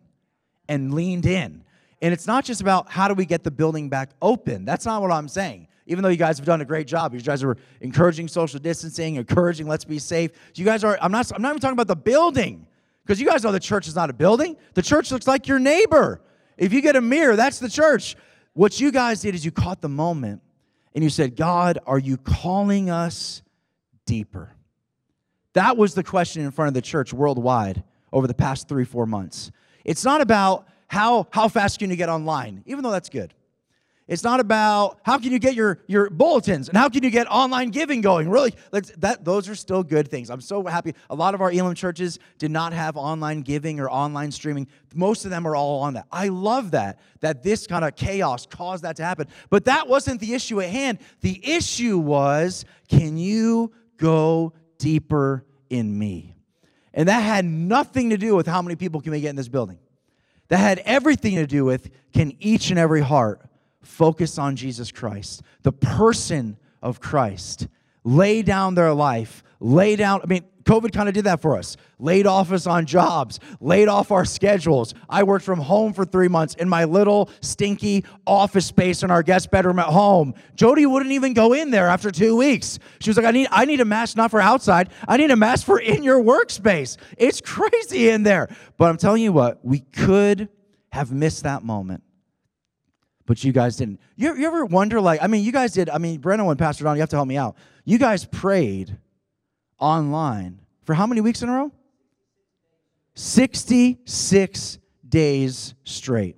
and leaned in. And it's not just about how do we get the building back open. That's not what I'm saying. Even though you guys have done a great job, you guys are encouraging social distancing, encouraging let's be safe. You guys are. I'm not. I'm not even talking about the building because you guys know the church is not a building. The church looks like your neighbor. If you get a mirror, that's the church. What you guys did is you caught the moment and you said, God, are you calling us deeper? That was the question in front of the church worldwide over the past three, four months. It's not about how, how fast can you get online, even though that's good. It's not about how can you get your, your bulletins and how can you get online giving going. Really, that, those are still good things. I'm so happy. A lot of our Elim churches did not have online giving or online streaming. Most of them are all on that. I love that, that this kind of chaos caused that to happen. But that wasn't the issue at hand. The issue was can you go deeper in me? And that had nothing to do with how many people can we get in this building. That had everything to do with can each and every heart focus on Jesus Christ, the person of Christ, lay down their life, lay down. I mean, COVID kind of did that for us. Laid off us on jobs, laid off our schedules. I worked from home for three months in my little stinky office space in our guest bedroom at home. Jodi wouldn't even go in there after two weeks. She was like, I need, I need a mask not for outside, I need a mask for in your workspace. It's crazy in there. But I'm telling you what, we could have missed that moment but you guys didn't. You, you ever wonder, like, I mean, you guys did. I mean, Brenna and Pastor Don, you have to help me out. You guys prayed online for how many weeks in a row? 66 days straight.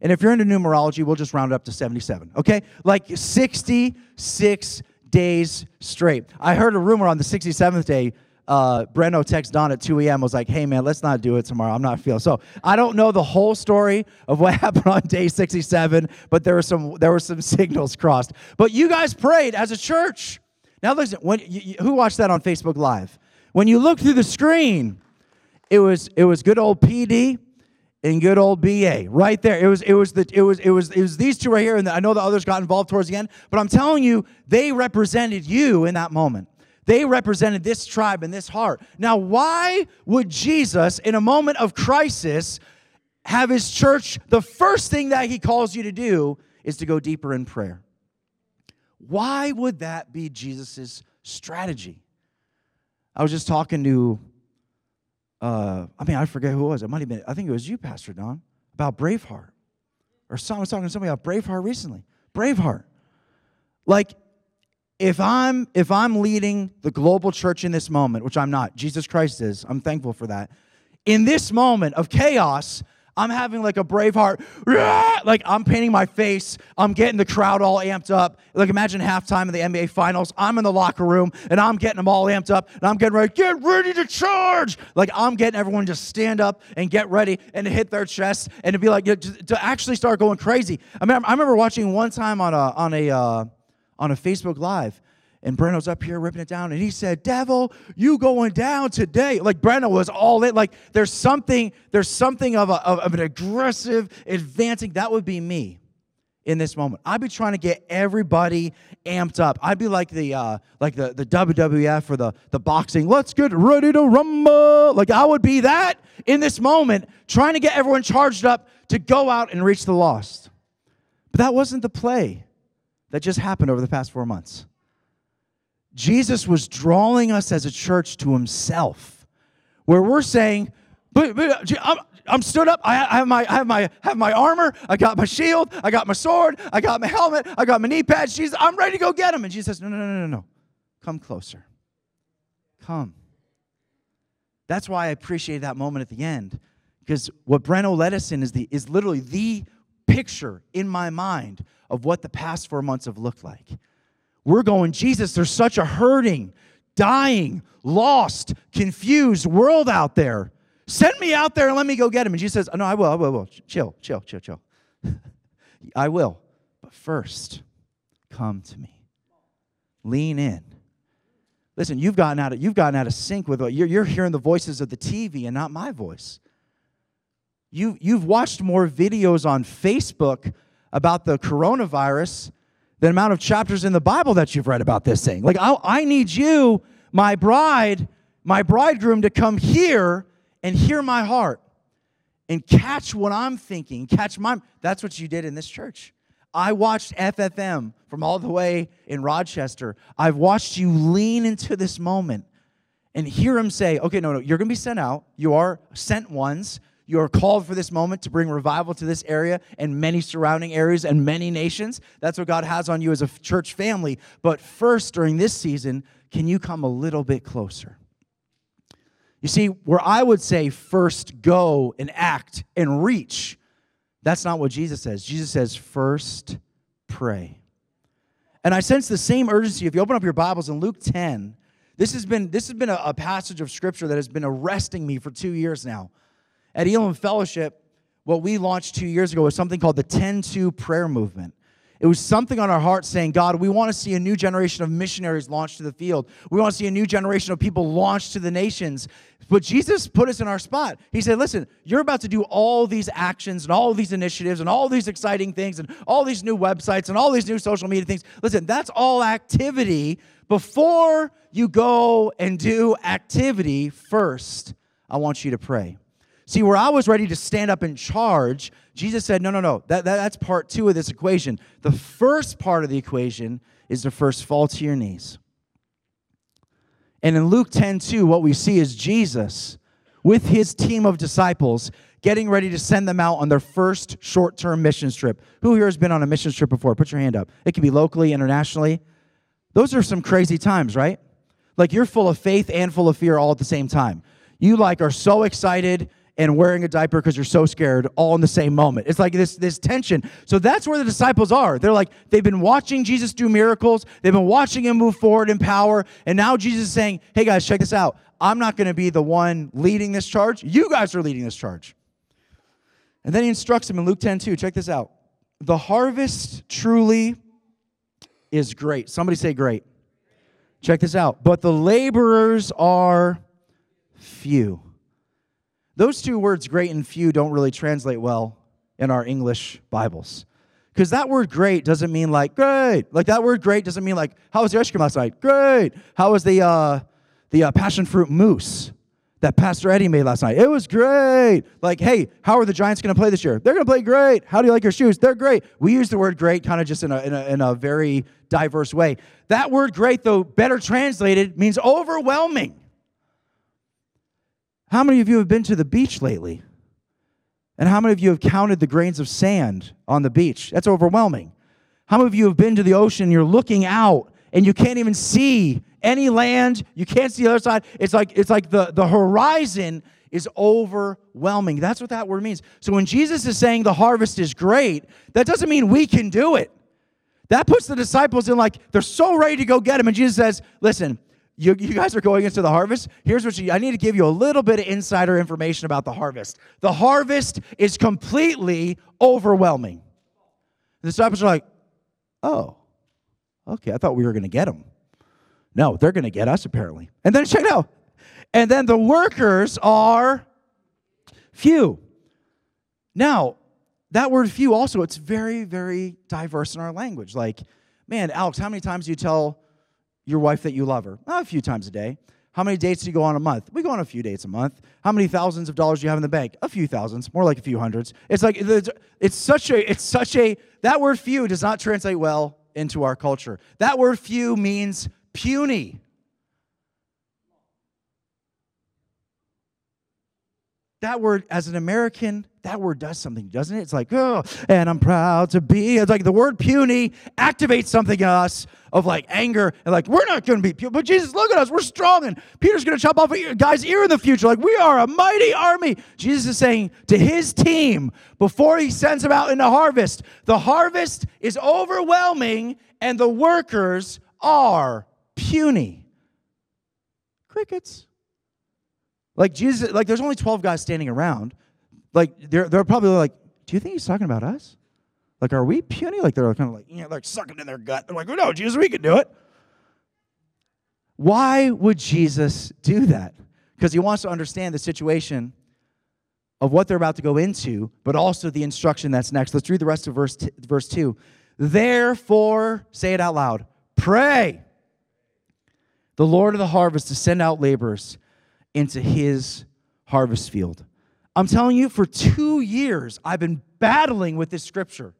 And if you're into numerology, we'll just round it up to 77, okay? Like 66 days straight. I heard a rumor on the 67th day uh, Breno texted Don at 2 a.m. was like, hey man, let's not do it tomorrow. I'm not feeling so. I don't know the whole story of what happened on day 67, but there were some there were some signals crossed. But you guys prayed as a church. Now listen, when you, who watched that on Facebook Live? When you look through the screen, it was it was good old PD and good old BA right there. It was it was the it was it was it was these two right here, and I know the others got involved towards the end. But I'm telling you, they represented you in that moment. They represented this tribe and this heart. Now, why would Jesus, in a moment of crisis, have his church, the first thing that he calls you to do is to go deeper in prayer? Why would that be Jesus' strategy? I was just talking to, uh, I mean, I forget who it was. It might have been, I think it was you, Pastor Don, about Braveheart. Or someone was talking to somebody about Braveheart recently. Braveheart. Like, if I'm if I'm leading the global church in this moment, which I'm not, Jesus Christ is, I'm thankful for that. In this moment of chaos, I'm having like a brave heart. Like I'm painting my face. I'm getting the crowd all amped up. Like imagine halftime of the NBA finals. I'm in the locker room and I'm getting them all amped up and I'm getting ready. Get ready to charge. Like I'm getting everyone to stand up and get ready and to hit their chest and to be like to, actually start going crazy. I mean, I remember watching one time on a on a uh, on a Facebook Live. And Breno's up here ripping it down, and he said, "Devil, you going down today?" Like Breno was all in. Like there's something, there's something of, a, of, of an aggressive, advancing. That would be me in this moment. I'd be trying to get everybody amped up. I'd be like the uh, like the, the WWF or the, the boxing, let's get ready to rumble. Like I would be that in this moment, trying to get everyone charged up to go out and reach the lost. But that wasn't the play that just happened over the past four months. Jesus was drawing us as a church to himself, where we're saying, but, but uh, I'm, I'm stood up. I have my, I have my, have my armor. I got my shield. I got my sword. I got my helmet. I got my knee pads. Jesus, I'm ready to go get him. And Jesus says, no, no, no, no, no. Come closer. Come. That's why I appreciate that moment at the end, because what Breno led us in is the is literally the picture in my mind of what the past four months have looked like. We're going, Jesus, there's such a hurting, dying, lost, confused world out there. Send me out there and let me go get him. And Jesus says, oh, No, I will, I will, I will. Chill, chill, chill, chill. I will. But first, come to me. Lean in. Listen, you've gotten out of, you've gotten out of sync with what you're, you're hearing the voices of the TV and not my voice. You, you've watched more videos on Facebook about the coronavirus the amount of chapters in the Bible that you've read about this thing. Like, I, I need you, my bride, my bridegroom, to come here and hear my heart and catch what I'm thinking, catch my. That's what you did in this church. I watched FFM from all the way in Rochester. I've watched you lean into this moment and hear him say, okay, no, no, you're going to be sent out. You are sent ones. You are called for this moment to bring revival to this area and many surrounding areas and many nations. That's what God has on you as a church family. But first, during this season, can you come a little bit closer? You see, where I would say first go and act and reach, that's not what Jesus says. Jesus says first pray. And I sense the same urgency. If you open up your Bibles in Luke 10, this has been, this has been a, a passage of scripture that has been arresting me for two years now. At Elim Fellowship, what we launched two years ago was something called the 10 2 prayer movement. It was something on our hearts saying, God, we want to see a new generation of missionaries launched to the field. We want to see a new generation of people launched to the nations. But Jesus put us in our spot. He said, Listen, you're about to do all these actions and all these initiatives and all these exciting things and all these new websites and all these new social media things. Listen, that's all activity. Before you go and do activity, first, I want you to pray. See, where I was ready to stand up and charge, Jesus said, no, no, no, that, that, that's part two of this equation. The first part of the equation is to first fall to your knees. And in Luke 10 2, what we see is Jesus with his team of disciples getting ready to send them out on their first short term mission trip. Who here has been on a mission trip before? Put your hand up. It can be locally, internationally. Those are some crazy times, right? Like you're full of faith and full of fear all at the same time. You like are so excited and wearing a diaper because you're so scared all in the same moment. It's like this, this tension. So that's where the disciples are. They're like, they've been watching Jesus do miracles, they've been watching him move forward in power, and now Jesus is saying, hey guys, check this out. I'm not going to be the one leading this charge. You guys are leading this charge. And then he instructs him in Luke 10 2. Check this out. The harvest truly is great. Somebody say great. Check this out. But the laborers are few. Those two words, great and few, don't really translate well in our English Bibles. Because that word great doesn't mean like great. Like that word great doesn't mean like, how was the ice cream last night? Great. How was the uh, the uh, passion fruit mousse that Pastor Eddie made last night? It was great. Like, hey, how are the Giants going to play this year? They're going to play great. How do you like your shoes? They're great. We use the word great kind of just in a, in a, in a very diverse way. That word great, though, better translated, means overwhelming. How many of you have been to the beach lately? And how many of you have counted the grains of sand on the beach? That's overwhelming. How many of you have been to the ocean, you're looking out, and you can't even see any land, you can't see the other side. It's like it's like the, the horizon is overwhelming. That's what that word means. So when Jesus is saying the harvest is great, that doesn't mean we can do it. That puts the disciples in like they're so ready to go get him. And Jesus says, Listen, you, you guys are going into the harvest. Here's what you, I need to give you a little bit of insider information about the harvest. The harvest is completely overwhelming. The disciples are like, oh, okay, I thought we were going to get them. No, they're going to get us apparently. And then check it out. And then the workers are few. Now, that word few also, it's very, very diverse in our language. Like, man, Alex, how many times do you tell your wife that you love her? A few times a day. How many dates do you go on a month? We go on a few dates a month. How many thousands of dollars do you have in the bank? A few thousands, more like a few hundreds. It's like it's such a it's such a that word few does not translate well into our culture. That word few means puny. That word, as an American, that word does something, doesn't it? It's like, oh, and I'm proud to be. It's like the word puny activates something in us of like anger and like, we're not going to be puny. But Jesus, look at us. We're strong. And Peter's going to chop off a guy's ear in the future. Like, we are a mighty army. Jesus is saying to his team before he sends them out into harvest, the harvest is overwhelming and the workers are puny. Crickets. Like Jesus, like there's only 12 guys standing around. Like they're they're probably like, do you think he's talking about us? Like, are we puny? Like they're kind of like, you know, like sucking in their gut. They're like, oh no, Jesus, we can do it. Why would Jesus do that? Because he wants to understand the situation of what they're about to go into, but also the instruction that's next. Let's read the rest of verse, t- verse 2. Therefore, say it out loud pray the Lord of the harvest to send out laborers into his harvest field. I'm telling you, for two years, I've been battling with this scripture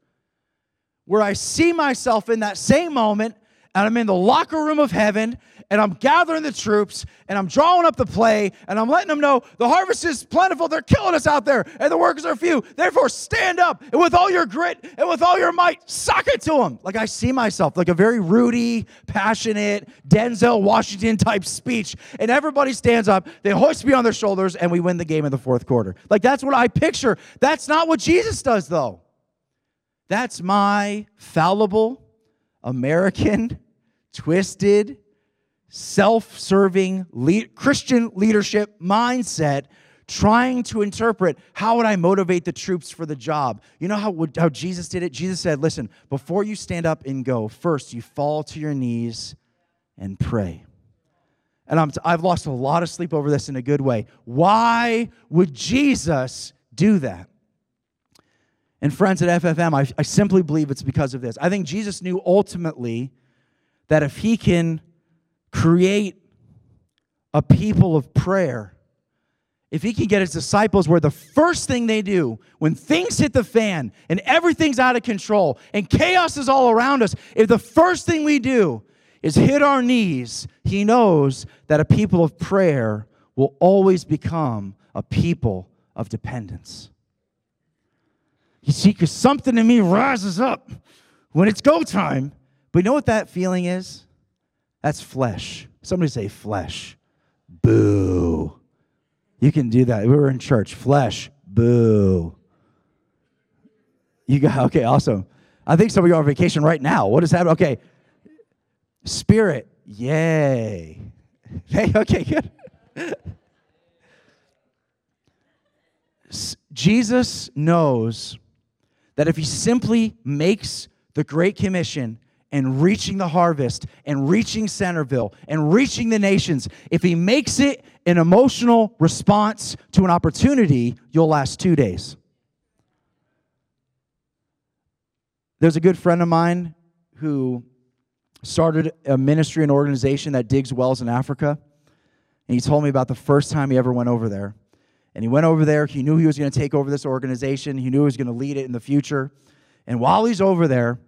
where I see myself in that same moment and I'm in the locker room of heaven and I'm gathering the troops and I'm drawing up the play and I'm letting them know the harvest is plentiful. They're killing us out there and the workers are few. Therefore, stand up and with all your grit and with all your might, sock it to them. Like I see myself, like a very Rudy, passionate, Denzel Washington type speech. And everybody stands up, they hoist me on their shoulders, and we win the game in the fourth quarter. Like that's what I picture. That's not what Jesus does, though. That's my fallible, American, twisted, self serving Christian leadership mindset trying to interpret how would I motivate the troops for the job. You know how, how Jesus did it? Jesus said, Listen, before you stand up and go, first you fall to your knees and pray. And I'm t- I've lost a lot of sleep over this in a good way. Why would Jesus do that? And friends at FFM, I, I simply believe it's because of this. I think Jesus knew ultimately that if he can create a people of prayer, if he can get his disciples where the first thing they do when things hit the fan and everything's out of control and chaos is all around us, if the first thing we do is hit our knees, he knows that a people of prayer will always become a people of dependence. You see, because something in me rises up when it's go time. But you know what that feeling is? That's flesh. Somebody say flesh. Boo. You can do that. We were in church. Flesh. Boo. You got okay, awesome. I think some of you are on vacation right now. What is happening? Okay. Spirit. Yay. Hey, okay, good. Jesus knows that if he simply makes the Great Commission and reaching the harvest and reaching Centreville and reaching the nations, if he makes it an emotional response to an opportunity, you'll last two days. There's a good friend of mine who started a ministry and organization that digs wells in Africa. And he told me about the first time he ever went over there. And he went over there, he knew he was going to take over this organization, he knew he was going to lead it in the future. And while he's over there,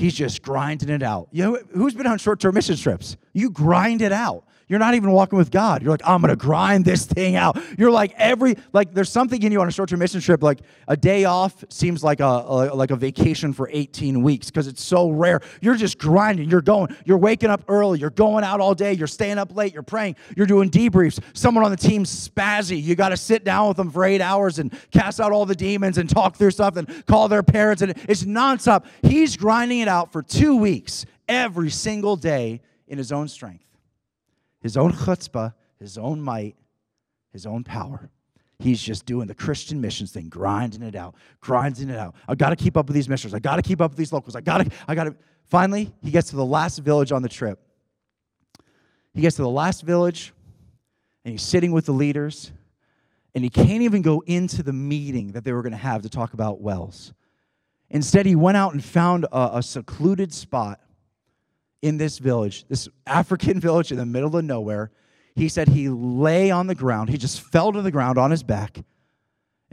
he's just grinding it out. You know, who's been on short term mission trips? You grind it out. You're not even walking with God. You're like, I'm gonna grind this thing out. You're like every like there's something in you on a short-term mission trip. Like a day off seems like a, a like a vacation for 18 weeks because it's so rare. You're just grinding. You're going. You're waking up early. You're going out all day. You're staying up late. You're praying. You're doing debriefs. Someone on the team's spazzy. You got to sit down with them for eight hours and cast out all the demons and talk through stuff and call their parents and it's nonstop. He's grinding it out for two weeks every single day in his own strength his own chutzpah, his own might, his own power. He's just doing the Christian missions thing, grinding it out, grinding it out. I got to keep up with these missions. I got to keep up with these locals. I got to, I got to. Finally, he gets to the last village on the trip. He gets to the last village, and he's sitting with the leaders, and he can't even go into the meeting that they were going to have to talk about wells. Instead, he went out and found a, a secluded spot in this village, this African village in the middle of nowhere. He said he lay on the ground. He just fell to the ground on his back and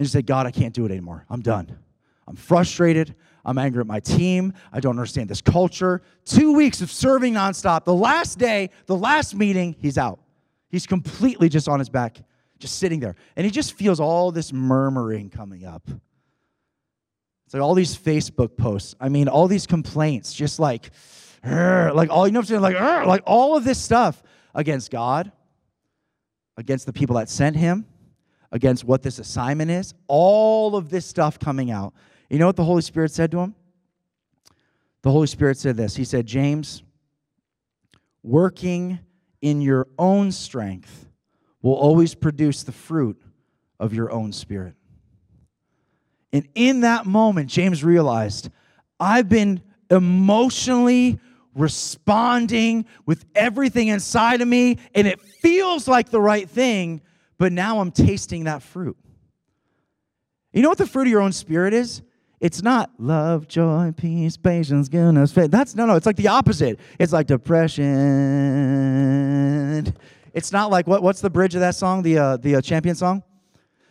just said, God, I can't do it anymore. I'm done. I'm frustrated. I'm angry at my team. I don't understand this culture. Two weeks of serving nonstop. The last day, the last meeting, he's out. He's completely just on his back, just sitting there. And he just feels all this murmuring coming up. It's like all these Facebook posts. I mean, all these complaints, just like, like all you know what I'm saying, like, like all of this stuff against God, against the people that sent him, against what this assignment is, all of this stuff coming out. You know what the Holy Spirit said to him? The Holy Spirit said this. He said, James, working in your own strength will always produce the fruit of your own spirit. And in that moment, James realized, I've been emotionally responding with everything inside of me, and it feels like the right thing, but now I'm tasting that fruit. You know what the fruit of your own spirit is? It's not love, joy, peace, patience, goodness, faith. That's no, no. It's like the opposite. It's like depression. It's not like what? What's the bridge of that song? The uh, the uh, champion song.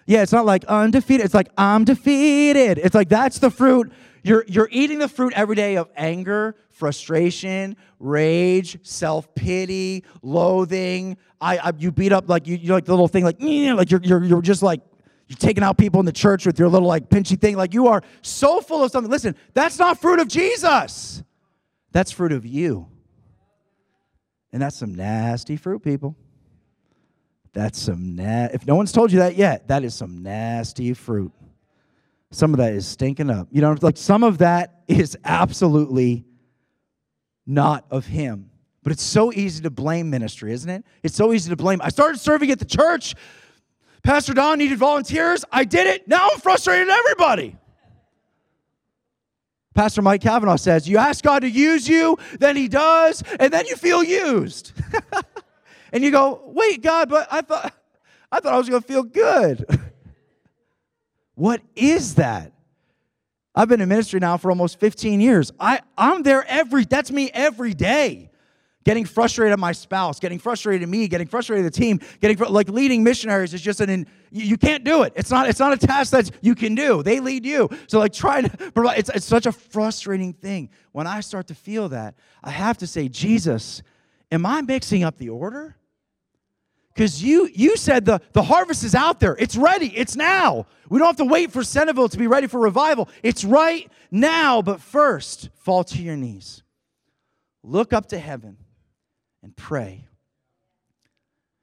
Yeah, it's not like undefeated. It's like I'm defeated. It's like that's the fruit. You're you're eating the fruit every day of anger, frustration, rage, self pity, loathing. I, I you beat up like you you like the little thing like like you're you're you're just like you're taking out people in the church with your little like pinchy thing. Like you are so full of something. Listen, that's not fruit of Jesus. That's fruit of you. And that's some nasty fruit, people. That's some na- if no one's told you that yet, that is some nasty fruit. Some of that is stinking up. You know, like some of that is absolutely not of him. But it's so easy to blame ministry, isn't it? It's so easy to blame. I started serving at the church. Pastor Don needed volunteers. I did it. Now I'm frustrated at everybody. Pastor Mike Kavanaugh says, You ask God to use you, then He does, and then you feel used. and you go, Wait, God, but I thought I thought I was gonna feel good. what is that? I've been in ministry now for almost 15 years. I, I'm there every, that's me every day getting frustrated at my spouse, getting frustrated at me, getting frustrated at the team, getting like leading missionaries is just an you can't do it. It's not it's not a task that you can do. They lead you. So like trying to provide it's, it's such a frustrating thing. When I start to feel that, I have to say, Jesus, am I mixing up the order? Because you you said the, the harvest is out there. It's ready. It's now. We don't have to wait for Centreville to be ready for revival. It's right now, but first, fall to your knees. Look up to heaven and pray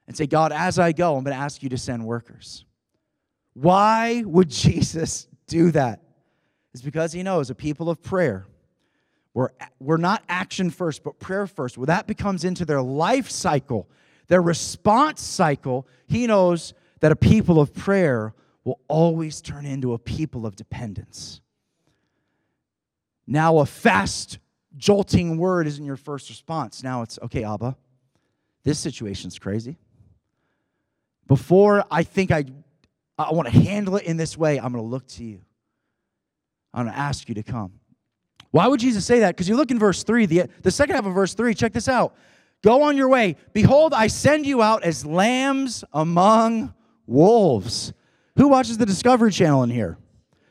and say, God, as I go, I'm going to ask you to send workers. Why would Jesus do that? It's because he knows a people of prayer. We're, we're not action first, but prayer first. Well, that becomes into their life cycle, their response cycle, he knows that a people of prayer will always turn into a people of dependence. Now, a fast jolting word isn't your first response. Now it's, okay, Abba, this situation's crazy. Before I think I, I want to handle it in this way, I'm going to look to you. I'm going to ask you to come. Why would Jesus say that? Because you look in verse 3, the, the second half of verse 3, check this out. Go on your way. Behold, I send you out as lambs among wolves. Who watches the Discovery Channel in here?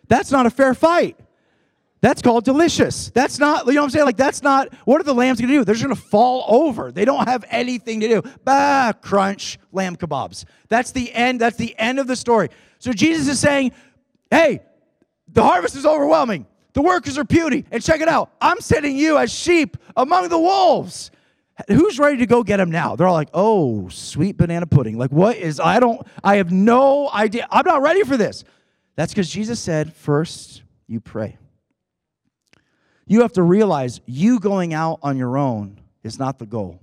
That's not a fair fight. That's called delicious. That's not, you know what I'm saying? Like, that's not, what are the lambs gonna do? They're just gonna fall over. They don't have anything to do. Bah, crunch, lamb kebabs. That's the end, that's the end of the story. So Jesus is saying, hey, the harvest is overwhelming. The workers are puny. And check it out. I'm sending you as sheep among the wolves. Who's ready to go get them now? They're all like, oh, sweet banana pudding. Like, what is, I don't, I have no idea. I'm not ready for this. That's because Jesus said, first you pray. You have to realize you going out on your own is not the goal.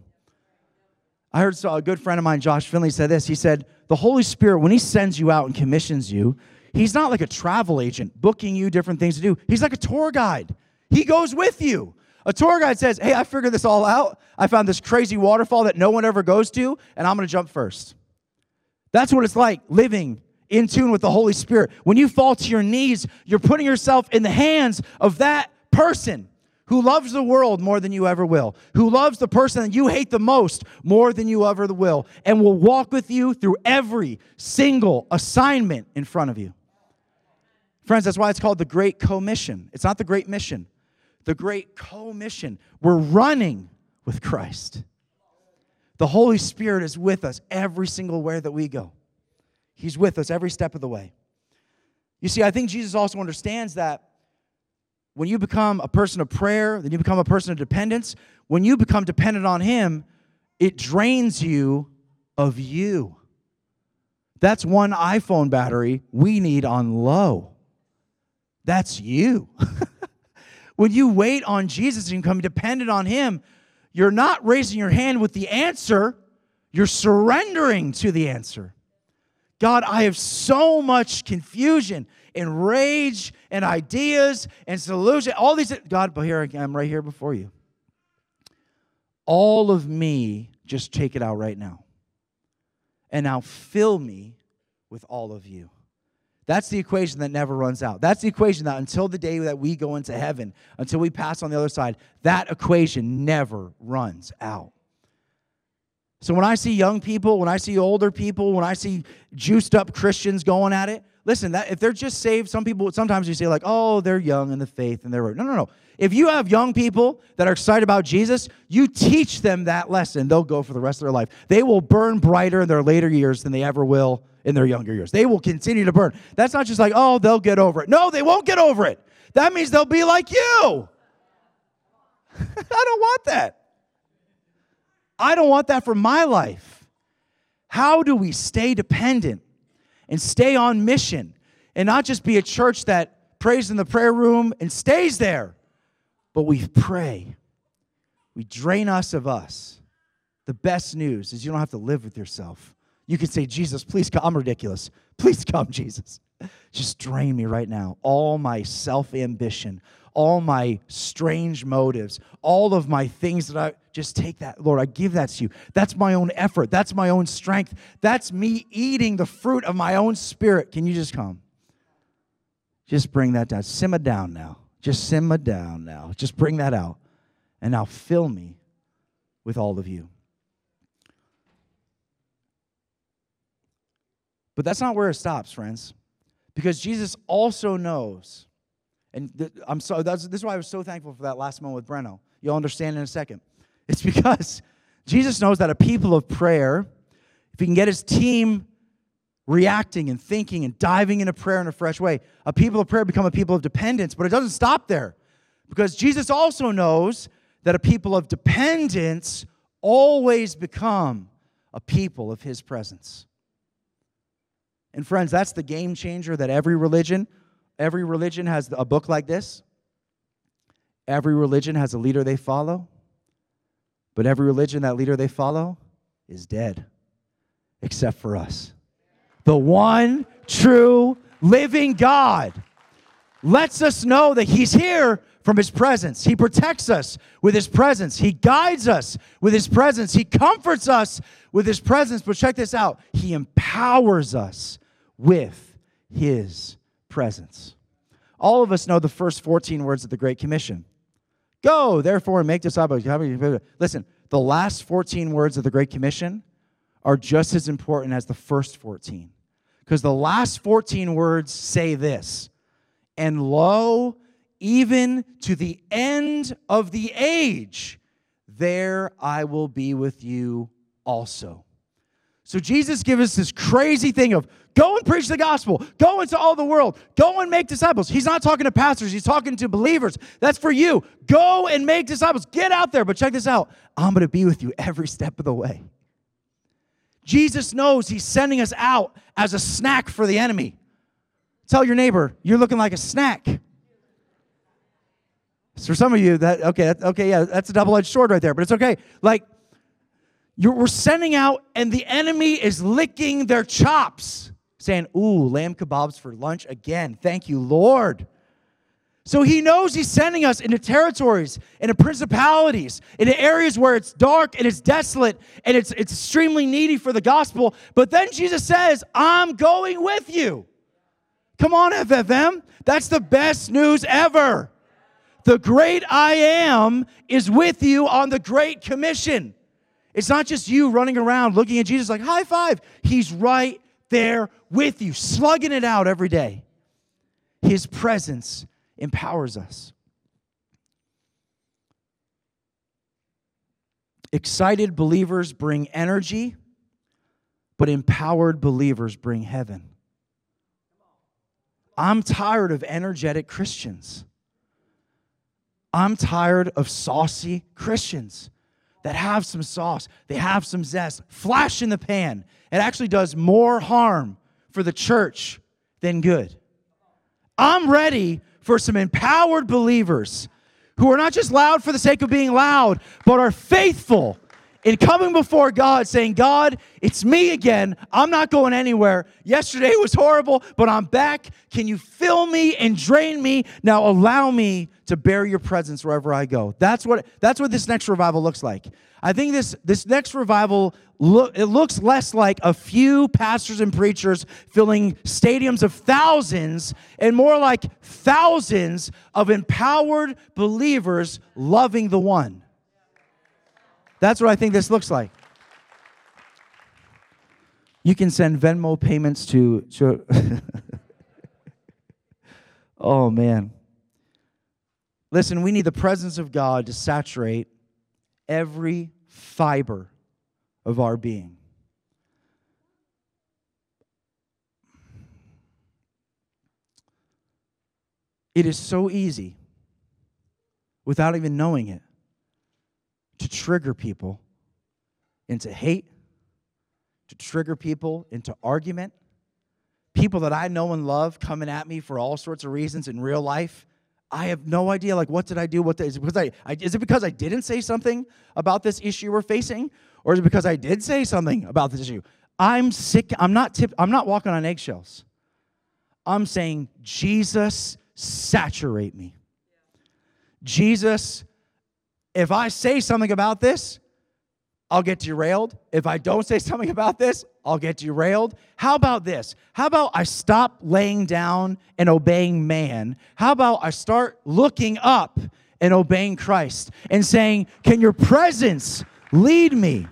I heard a good friend of mine, Josh Finley, said this. He said, The Holy Spirit, when He sends you out and commissions you, He's not like a travel agent booking you different things to do. He's like a tour guide. He goes with you. A tour guide says, Hey, I figured this all out. I found this crazy waterfall that no one ever goes to, and I'm going to jump first. That's what it's like living in tune with the Holy Spirit. When you fall to your knees, you're putting yourself in the hands of that person who loves the world more than you ever will, who loves the person that you hate the most more than you ever will, and will walk with you through every single assignment in front of you. Friends, that's why it's called the Great Commission. It's not the Great Mission, the Great Commission. We're running with Christ. The Holy Spirit is with us every single way that we go. He's with us every step of the way. You see, I think Jesus also understands that when you become a person of prayer, then you become a person of dependence. When you become dependent on Him, it drains you of you. That's one iPhone battery we need on low. That's you. when you wait on Jesus and become dependent on Him, you're not raising your hand with the answer, you're surrendering to the answer. God, I have so much confusion and rage and ideas and solution. All these, God, but here I am right here before you. All of me, just take it out right now. And now fill me with all of you. That's the equation that never runs out. That's the equation that until the day that we go into heaven, until we pass on the other side, that equation never runs out. So when I see young people, when I see older people, when I see juiced up Christians going at it, listen, that if they're just saved, some people sometimes you say like, "Oh, they're young in the faith and they're No, no, no. If you have young people that are excited about Jesus, you teach them that lesson, they'll go for the rest of their life. They will burn brighter in their later years than they ever will in their younger years. They will continue to burn. That's not just like, "Oh, they'll get over it." No, they won't get over it. That means they'll be like you. I don't want that. I don't want that for my life. How do we stay dependent and stay on mission and not just be a church that prays in the prayer room and stays there, but we pray? We drain us of us. The best news is you don't have to live with yourself. You can say, Jesus, please come. I'm ridiculous. Please come, Jesus. Just drain me right now. All my self ambition, all my strange motives, all of my things that I just take that, Lord, I give that to you. That's my own effort. That's my own strength. That's me eating the fruit of my own spirit. Can you just come? Just bring that down. Simmer down now. Just simmer down now. Just bring that out. And now fill me with all of you. But that's not where it stops, friends. Because Jesus also knows and th- I'm so that's this is why I was so thankful for that last moment with Breno. You'll understand in a second. It's because Jesus knows that a people of prayer, if he can get his team reacting and thinking and diving into prayer in a fresh way, a people of prayer become a people of dependence, but it doesn't stop there. Because Jesus also knows that a people of dependence always become a people of his presence. And friends, that's the game changer that every religion Every religion has a book like this. Every religion has a leader they follow. But every religion, that leader they follow, is dead, except for us. The one true living God lets us know that He's here from His presence. He protects us with His presence. He guides us with His presence. He comforts us with His presence. But check this out He empowers us with His presence. All of us know the first 14 words of the Great Commission. Go, therefore, and make disciples. Listen, the last 14 words of the Great Commission are just as important as the first 14. Because the last 14 words say this And lo, even to the end of the age, there I will be with you also. So Jesus gives us this crazy thing of go and preach the gospel, go into all the world, go and make disciples. He's not talking to pastors, he's talking to believers. That's for you. Go and make disciples. Get out there. But check this out I'm going to be with you every step of the way. Jesus knows he's sending us out as a snack for the enemy. Tell your neighbor, you're looking like a snack. For some of you, that okay, that, okay, yeah, that's a double-edged sword right there, but it's okay. Like you're, we're sending out, and the enemy is licking their chops, saying, Ooh, lamb kebabs for lunch again. Thank you, Lord. So he knows he's sending us into territories, into principalities, into areas where it's dark and it's desolate and it's, it's extremely needy for the gospel. But then Jesus says, I'm going with you. Come on, FFM. That's the best news ever. The great I am is with you on the Great Commission. It's not just you running around looking at Jesus like, high five. He's right there with you, slugging it out every day. His presence empowers us. Excited believers bring energy, but empowered believers bring heaven. I'm tired of energetic Christians. I'm tired of saucy Christians that have some sauce, they have some zest, flash in the pan. It actually does more harm for the church than good. I'm ready for some empowered believers who are not just loud for the sake of being loud, but are faithful in coming before God saying, God, it's me again. I'm not going anywhere. Yesterday was horrible, but I'm back. Can you fill me and drain me? Now allow me to bear your presence wherever I go. That's what that's what this next revival looks like. I think this this next revival look it looks less like a few pastors and preachers filling stadiums of thousands and more like thousands of empowered believers loving the one. That's what I think this looks like. You can send Venmo payments to. to oh, man. Listen, we need the presence of God to saturate every fiber of our being. It is so easy, without even knowing it, to trigger people into hate, to trigger people into argument. People that I know and love coming at me for all sorts of reasons in real life. I have no idea. Like, what did I do? What did, is it because I, I is it because I didn't say something about this issue we're facing, or is it because I did say something about this issue? I'm sick. I'm not tip, I'm not walking on eggshells. I'm saying, Jesus, saturate me. Jesus, if I say something about this, I'll get derailed. If I don't say something about this, I'll get derailed. How about this? How about I stop laying down and obeying man? How about I start looking up and obeying Christ and saying, Can your presence lead me?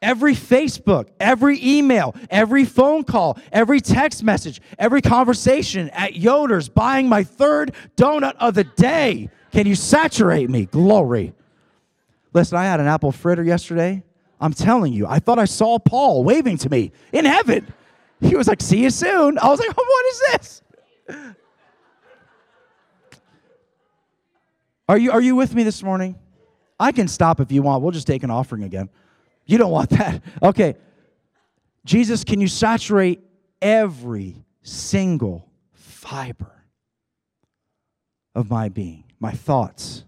Every Facebook, every email, every phone call, every text message, every conversation at Yoder's buying my third donut of the day. Can you saturate me? Glory. Listen, I had an apple fritter yesterday. I'm telling you, I thought I saw Paul waving to me in heaven. He was like, See you soon. I was like, What is this? Are you, are you with me this morning? I can stop if you want. We'll just take an offering again. You don't want that. Okay. Jesus, can you saturate every single fiber of my being, my thoughts,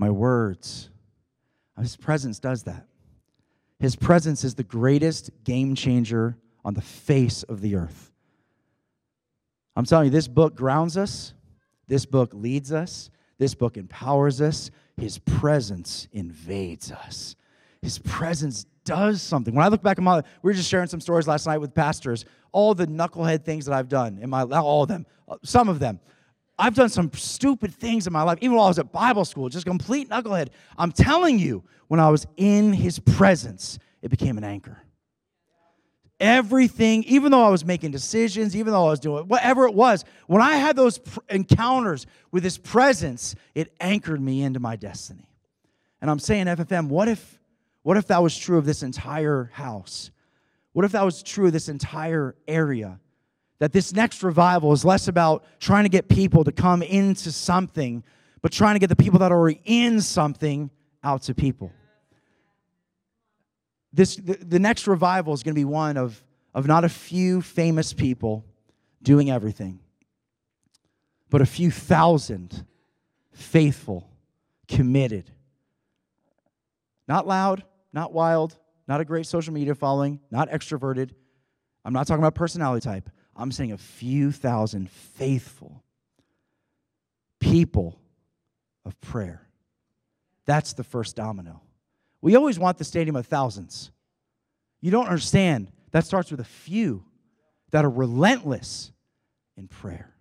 my words? His presence does that. His presence is the greatest game changer on the face of the earth. I'm telling you, this book grounds us, this book leads us, this book empowers us. His presence invades us. His presence does something. When I look back at my, we were just sharing some stories last night with pastors. All the knucklehead things that I've done in my, all of them, uh, some of them. I've done some stupid things in my life, even while I was at Bible school, just complete knucklehead. I'm telling you, when I was in his presence, it became an anchor. Everything, even though I was making decisions, even though I was doing whatever it was, when I had those pr- encounters with his presence, it anchored me into my destiny. And I'm saying, FFM, what if, what if that was true of this entire house? What if that was true of this entire area? That this next revival is less about trying to get people to come into something, but trying to get the people that are already in something out to people. This, the, the next revival is going to be one of, of not a few famous people doing everything, but a few thousand faithful, committed, not loud, not wild, not a great social media following, not extroverted. I'm not talking about personality type. I'm saying a few thousand faithful people of prayer. That's the first domino. We always want the stadium of thousands. You don't understand. That starts with a few that are relentless in prayer.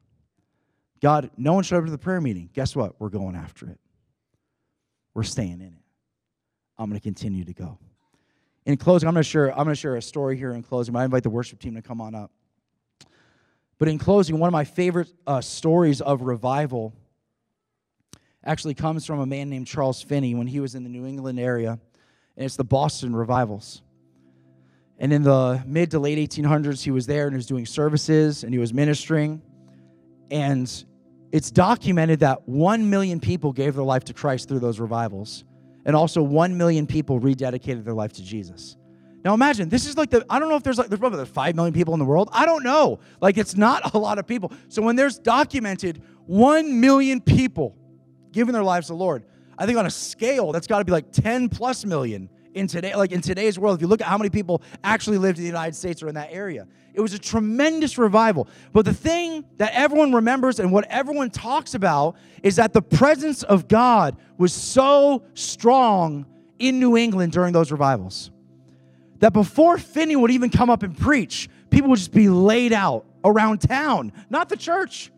God, no one showed up to the prayer meeting. Guess what? We're going after it. We're staying in it. I'm going to continue to go. In closing, I'm going to share, I'm going to share a story here in closing, but I invite the worship team to come on up. But in closing, one of my favorite uh, stories of revival actually comes from a man named Charles Finney when he was in the New England area, and it's the Boston revivals. And in the mid to late 1800s, he was there and he was doing services and he was ministering. And it's documented that 1 million people gave their life to Christ through those revivals. And also 1 million people rededicated their life to Jesus. Now imagine, this is like the, I don't know if there's like, there's probably 5 million people in the world. I don't know. Like it's not a lot of people. So when there's documented 1 million people giving their lives to the Lord, I think on a scale, that's got to be like 10 plus million in today like in today's world if you look at how many people actually lived in the united states or in that area it was a tremendous revival but the thing that everyone remembers and what everyone talks about is that the presence of god was so strong in new england during those revivals that before finney would even come up and preach people would just be laid out around town not the church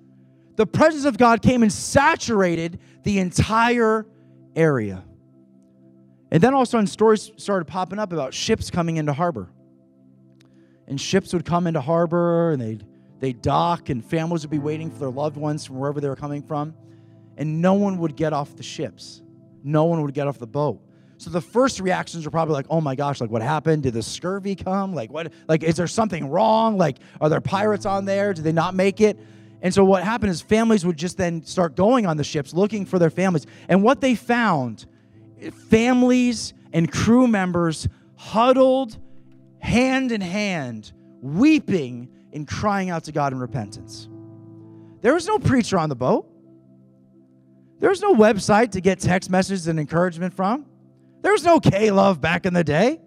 the presence of god came and saturated the entire area and then all of a sudden, stories started popping up about ships coming into harbor. And ships would come into harbor and they'd, they'd dock, and families would be waiting for their loved ones from wherever they were coming from. And no one would get off the ships, no one would get off the boat. So the first reactions are probably like, "Oh my gosh, like what happened? Did the scurvy come? Like what? Like is there something wrong? Like are there pirates on there? Did they not make it?" And so what happened is families would just then start going on the ships looking for their families. And what they found families and crew members huddled hand in hand, weeping and crying out to God in repentance. There was no preacher on the boat. There was no website to get text messages and encouragement from. There was no K Love back in the day.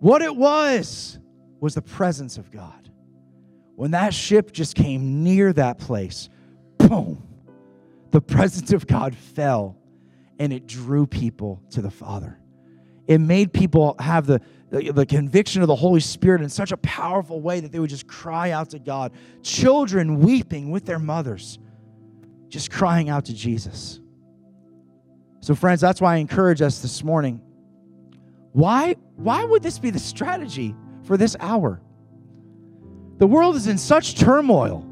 What it was was the presence of God. When that ship just came near that place, boom, the presence of God fell and it drew people to the Father. It made people have the, the, the, conviction of the Holy Spirit in such a powerful way that they would just cry out to God. Children weeping with their mothers, just crying out to Jesus. So, friends, that's why I encourage us this morning. Why, why would this be the strategy for this hour? The world is in such turmoil.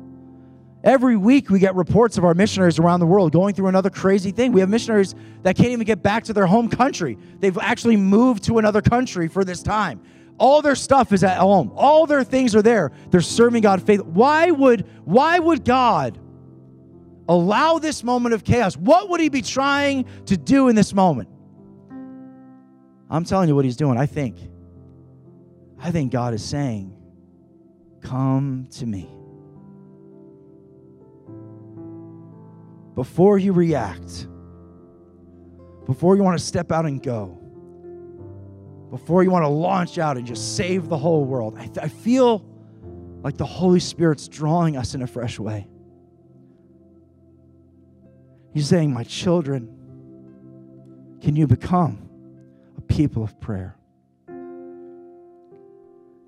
Every week, we get reports of our missionaries around the world going through another crazy thing. We have missionaries that can't even get back to their home country. They've actually moved to another country for this time. All their stuff is at home. All their things are there. They're serving God faith. Why would why would God allow this moment of chaos? What would he be trying to do in this moment? I'm telling you what he's doing. I think I think God is saying, "Come to me." before you react, before you want to step out and go, before you want to launch out and just save the whole world, I, th- I feel like the Holy Spirit's drawing us in a fresh way. He's saying, My children, can you become a people of prayer?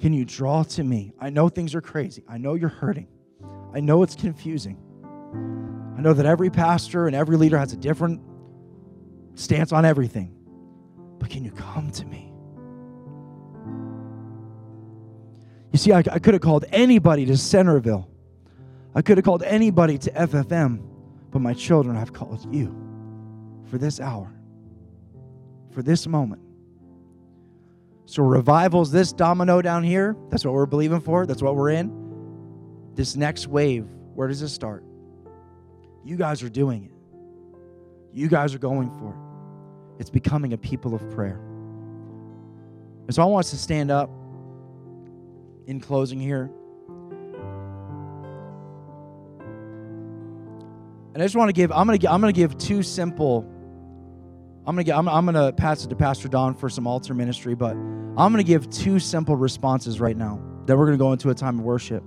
Can you draw to me? I know things are crazy. I know you're hurting. I know it's confusing. I know that every pastor and every leader has a different stance on everything. But can you come to me? You see, I, I could have called anybody to Centreville. I could have called anybody to FFM, but my children, I've called you for this hour, for this moment. So, revival's this domino down here. That's what we're believing for. That's what we're in. This next wave, where does it start? You guys are doing it. You guys are going for it. It's becoming a people of prayer. And so I want us to stand up in closing here. And I just want to give, I'm going to, I'm going to give two simple, I'm going to I'm, I'm going to pass it to Pastor Don for some altar ministry, but I'm going to give two simple responses right now that we're going to go into a time of worship.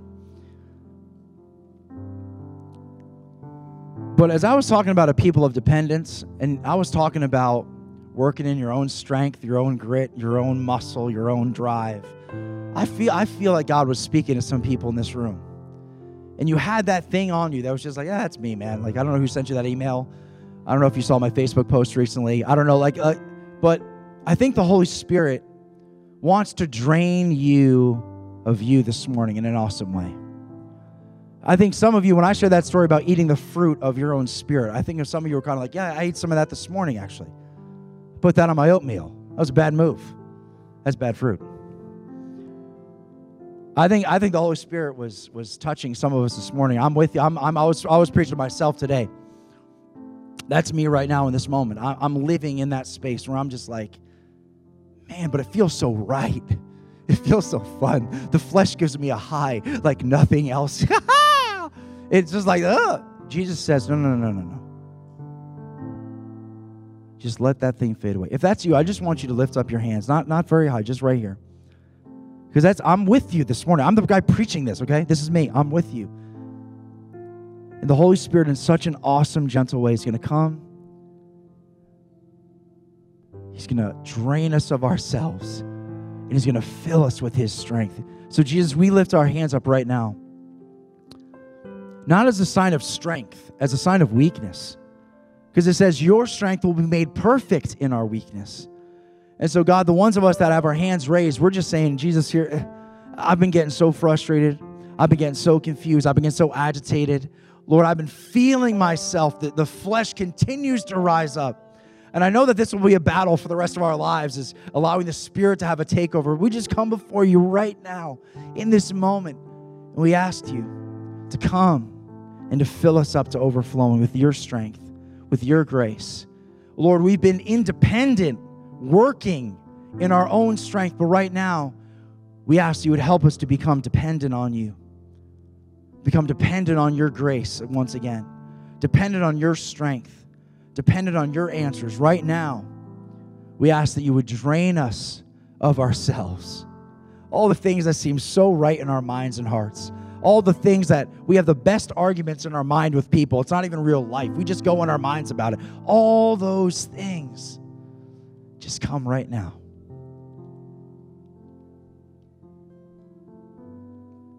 But as I was talking about a people of dependence, and I was talking about working in your own strength, your own grit, your own muscle, your own drive, I feel I feel like God was speaking to some people in this room. And you had that thing on you that was just like, yeah, that's me, man. Like I don't know who sent you that email. I don't know if you saw my Facebook post recently. I don't know, like, uh, but I think the Holy Spirit wants to drain you of you this morning in an awesome way. I think some of you, when I shared that story about eating the fruit of your own spirit, I think some of you were kind of like, yeah, I ate some of that this morning, actually. Put that on my oatmeal. That was a bad move. That's bad fruit. I think I think the Holy Spirit was was touching some of us this morning. I'm with you. I'm, I'm I was I was preaching to myself today. That's me right now in this moment. I, I'm living in that space where I'm just like, man, but it feels so right. It feels so fun. The flesh gives me a high like nothing else. it's just like, ugh. Jesus says, no, no, no, no, no. Just let that thing fade away. If that's you, I just want you to lift up your hands. Not not very high, just right here. Because that's I'm with you this morning. I'm the guy preaching this, okay? This is me. I'm with you. And the Holy Spirit in such an awesome, gentle way is going to come. He's going to drain us of ourselves. And he's going to fill us with his strength. So Jesus, we lift our hands up right now. Not as a sign of strength, as a sign of weakness. Because it says, Your strength will be made perfect in our weakness. And so, God, the ones of us that have our hands raised, we're just saying, Jesus, here, I've been getting so frustrated. I've been getting so confused. I've been getting so agitated. Lord, I've been feeling myself that the flesh continues to rise up. And I know that this will be a battle for the rest of our lives, is allowing the Spirit to have a takeover. We just come before you right now in this moment. And we ask you to come and to fill us up to overflowing with your strength, with your grace. Lord, we've been independent working in our own strength, but right now, we ask you would help us to become dependent on you, become dependent on your grace once again, dependent on your strength, dependent on your answers. Right now, we ask that you would drain us of ourselves. All the things that seem so right in our minds and hearts. All the things that we have the best arguments in our mind with people. It's not even real life. We just go in our minds about it. All those things just come right now.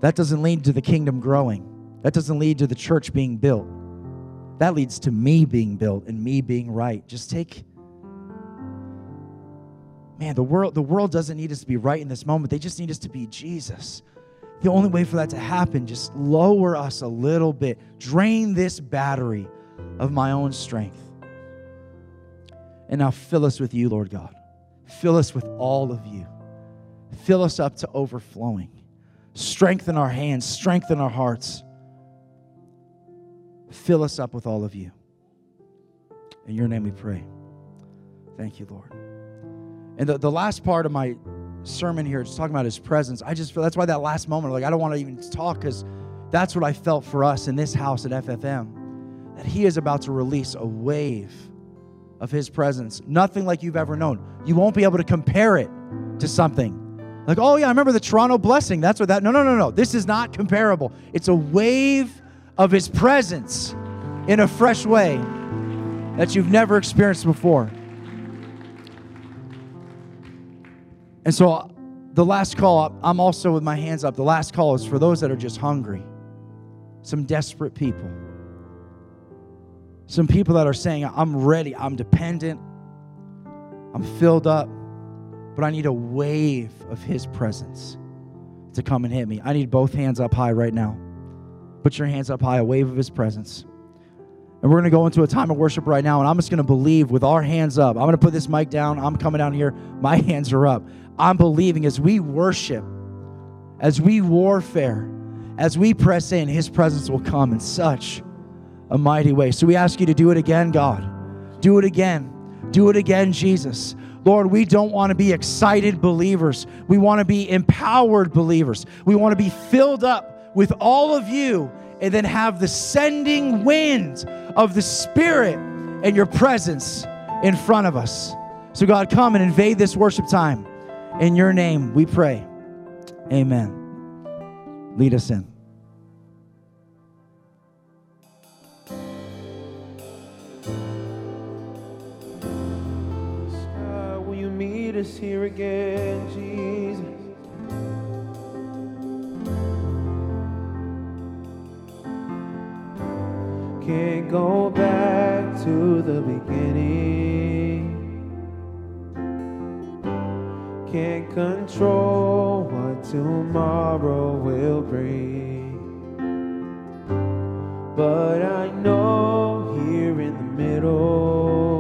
That doesn't lead to the kingdom growing. That doesn't lead to the church being built. That leads to me being built and me being right. Just take Man, the world the world doesn't need us to be right in this moment. They just need us to be Jesus. The only way for that to happen, just lower us a little bit. Drain this battery of my own strength. And now fill us with you, Lord God. Fill us with all of you. Fill us up to overflowing. Strengthen our hands, strengthen our hearts. Fill us up with all of you. In your name we pray. Thank you, Lord. And the, the last part of my sermon here, just talking about his presence, I just feel that's why that last moment, like, I don't want to even talk because that's what I felt for us in this house at FFM. That he is about to release a wave of his presence, nothing like you've ever known. You won't be able to compare it to something. Like, oh yeah, I remember the Toronto blessing. That's what that. No, no, no, no. This is not comparable. It's a wave of his presence in a fresh way that you've never experienced before. And so the last call, I'm also with my hands up. The last call is for those that are just hungry. some desperate people. Some people that are saying, I'm ready, I'm dependent, I'm filled up, but I need a wave of His presence to come and hit me. I need both hands up high right now. Put your hands up high, a wave of His presence. And we're going to go into a time of worship right now, and I'm just going to believe with our hands up. I'm going to put this mic down. I'm coming down here. My hands are up. I'm believing as we worship, as we warfare, as we press in, His presence will come in such a mighty way. So we ask you to do it again, God. Do it again. Do it again, Jesus. Lord, we don't want to be excited believers. We want to be empowered believers. We want to be filled up with all of you and then have the sending wind of the Spirit and your presence in front of us. So, God, come and invade this worship time. In your name, we pray. Amen. Lead us in. Again, Jesus? Can't go back to the beginning. Can't control what tomorrow will bring. But I know here in the middle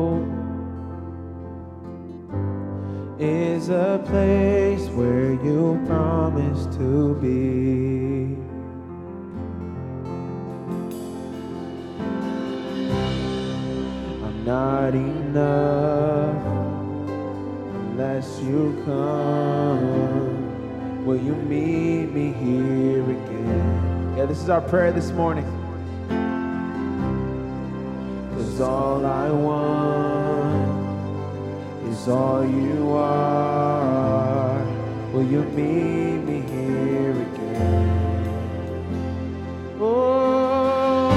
is a place where you promised to be. I'm not enough unless you come. Will you meet me here again? Yeah, this is our prayer this morning. Cause all I want is all you are. Will you meet me here again? Oh,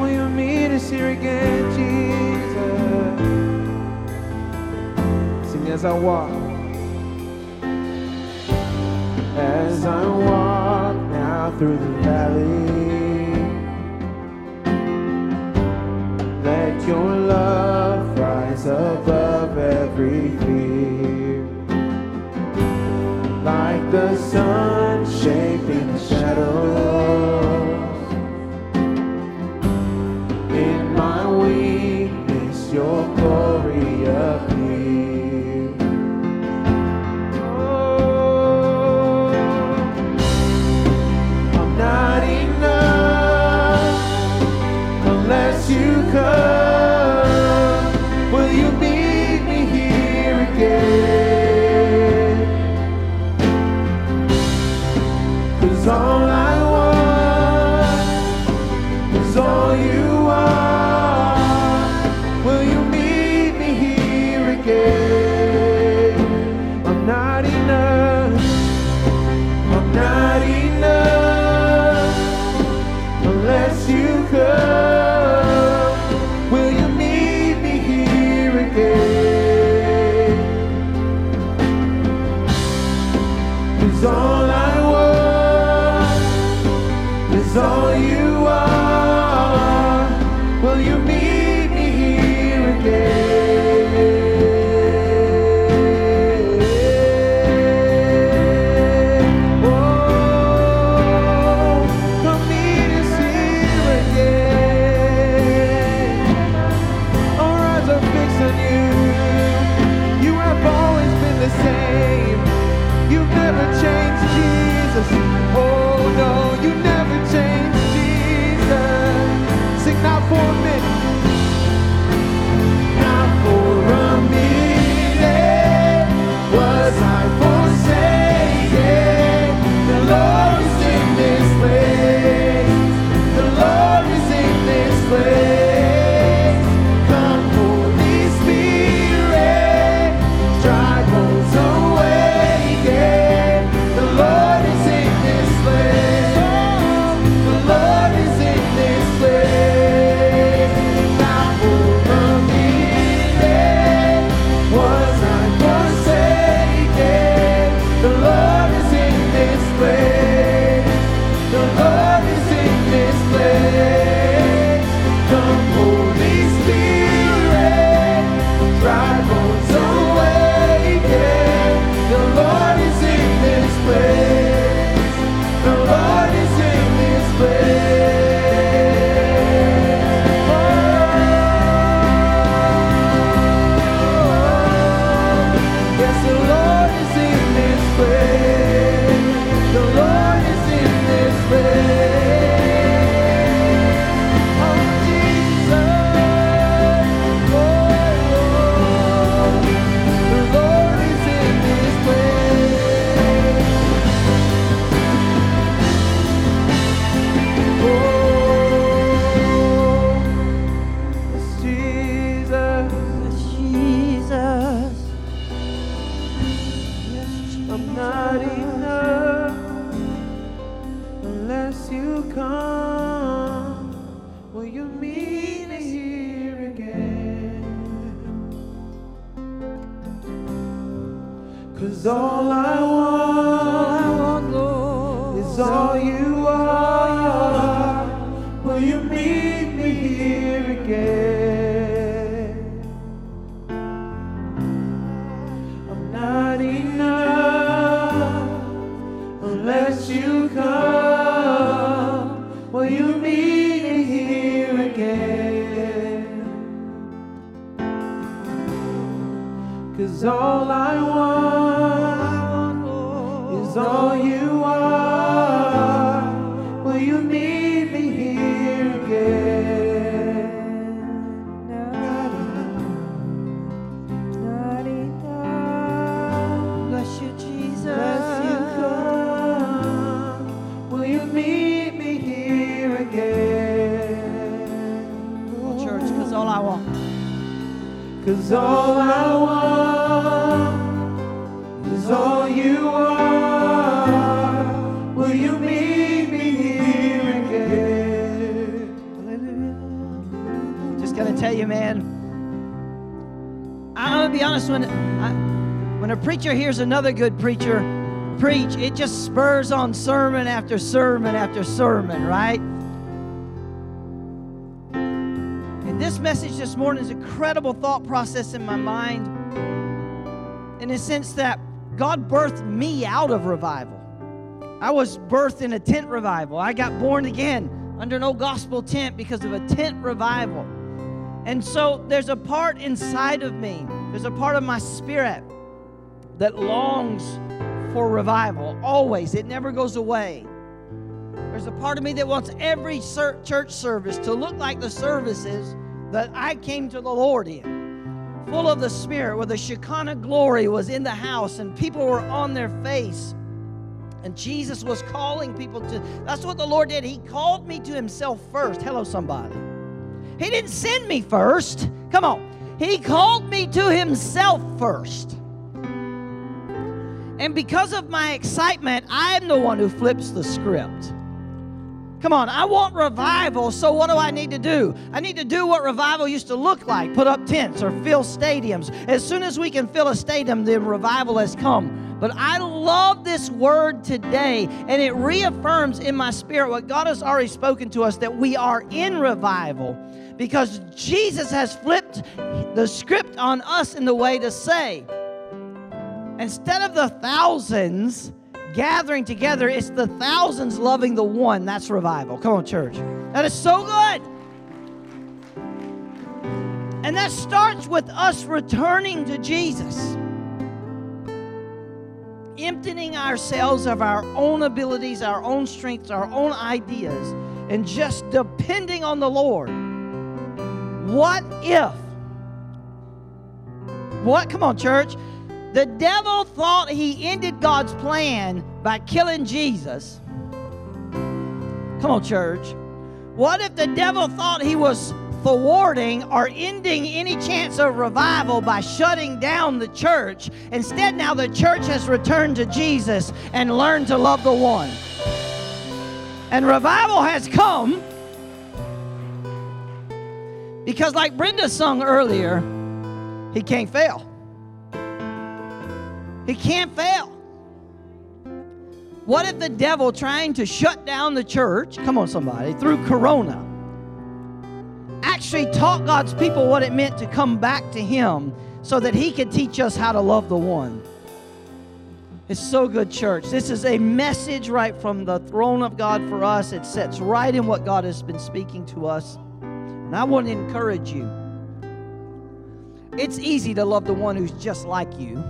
will you meet us here again, Jesus? Sing as I walk. As I walk now through the valley, let your love rise above every fear. Like the sun shaping the shadows. Cause all I want is all you are. Will you meet me here again? Just gonna tell you, man. I'm gonna be honest. When when a preacher hears another good preacher preach, it just spurs on sermon after sermon after sermon, right? This morning is a credible thought process in my mind, in the sense that God birthed me out of revival. I was birthed in a tent revival. I got born again under old gospel tent because of a tent revival. And so there's a part inside of me, there's a part of my spirit that longs for revival, always. It never goes away. There's a part of me that wants every church service to look like the services that I came to the Lord in, full of the Spirit, where the Shekinah glory was in the house and people were on their face. And Jesus was calling people to, that's what the Lord did. He called me to Himself first. Hello, somebody. He didn't send me first. Come on. He called me to Himself first. And because of my excitement, I'm the one who flips the script. Come on, I want revival, so what do I need to do? I need to do what revival used to look like put up tents or fill stadiums. As soon as we can fill a stadium, then revival has come. But I love this word today, and it reaffirms in my spirit what God has already spoken to us that we are in revival because Jesus has flipped the script on us in the way to say, instead of the thousands, gathering together, it's the thousands loving the one. That's revival. Come on, church. That is so good. And that starts with us returning to Jesus, emptying ourselves of our own abilities, our own strengths, our own ideas, and just depending on the Lord. What if? What? Come on, church. The devil thought he ended God's plan by killing Jesus. Come on, church. What if the devil thought he was thwarting or ending any chance of revival by shutting down the church? Instead, now the church has returned to Jesus and learned to love the one. And revival has come because, like Brenda sung earlier, he can't fail. He can't fail. What if the devil trying to shut down the church, come on, somebody, through Corona, actually taught God's people what it meant to come back to Him so that He could teach us how to love the one? It's so good, church. This is a message right from the throne of God for us. It sets right in what God has been speaking to us. And I want to encourage you. It's easy to love the one who's just like you.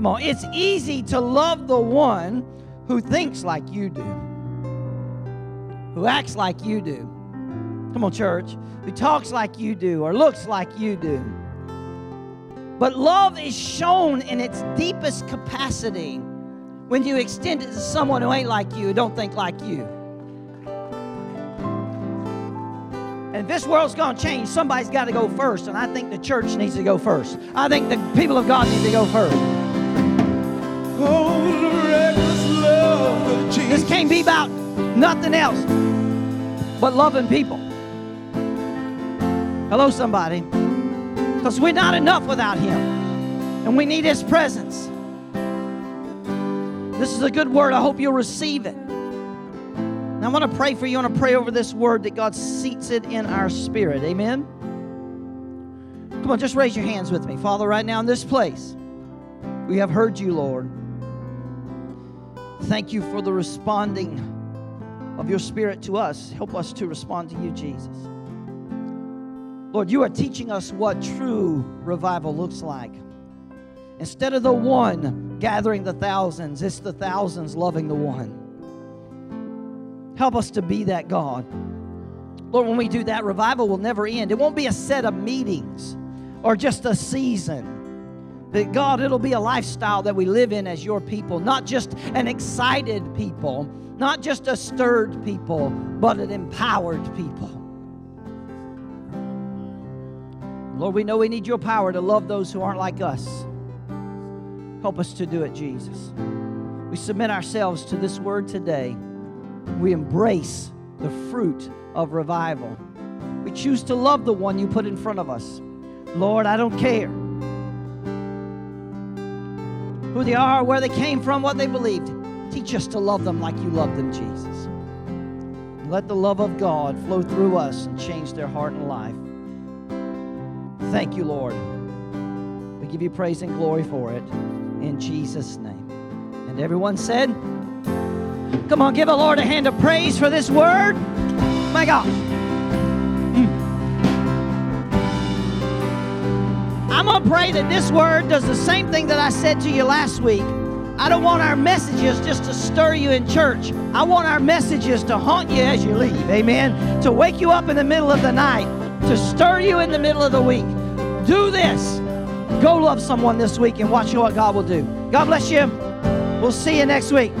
Come on, it's easy to love the one who thinks like you do, who acts like you do. Come on, church, who talks like you do or looks like you do. But love is shown in its deepest capacity when you extend it to someone who ain't like you, who don't think like you. And this world's going to change, somebody's got to go first. And I think the church needs to go first. I think the people of God need to go first. This can't be about nothing else but loving people. Hello, somebody. Because we're not enough without Him. And we need His presence. This is a good word. I hope you'll receive it. And I want to pray for you. I want to pray over this word that God seats it in our spirit. Amen. Come on, just raise your hands with me. Father, right now in this place, we have heard you, Lord. Thank you for the responding of your spirit to us. Help us to respond to you, Jesus. Lord, you are teaching us what true revival looks like. Instead of the one gathering the thousands, it's the thousands loving the one. Help us to be that God. Lord, when we do that, revival will never end. It won't be a set of meetings or just a season. But God, it'll be a lifestyle that we live in as your people, not just an excited people, not just a stirred people, but an empowered people. Lord, we know we need your power to love those who aren't like us. Help us to do it, Jesus. We submit ourselves to this word today. We embrace the fruit of revival. We choose to love the one you put in front of us. Lord, I don't care who they are, where they came from, what they believed. Teach us to love them like you love them, Jesus. Let the love of God flow through us and change their heart and life. Thank you, Lord. We give you praise and glory for it in Jesus' name. And everyone said, Come on, give the Lord a hand of praise for this word. My God. I'm going to pray that this word does the same thing that I said to you last week. I don't want our messages just to stir you in church. I want our messages to haunt you as you leave. Amen. To wake you up in the middle of the night, to stir you in the middle of the week. Do this. Go love someone this week and watch what God will do. God bless you. We'll see you next week.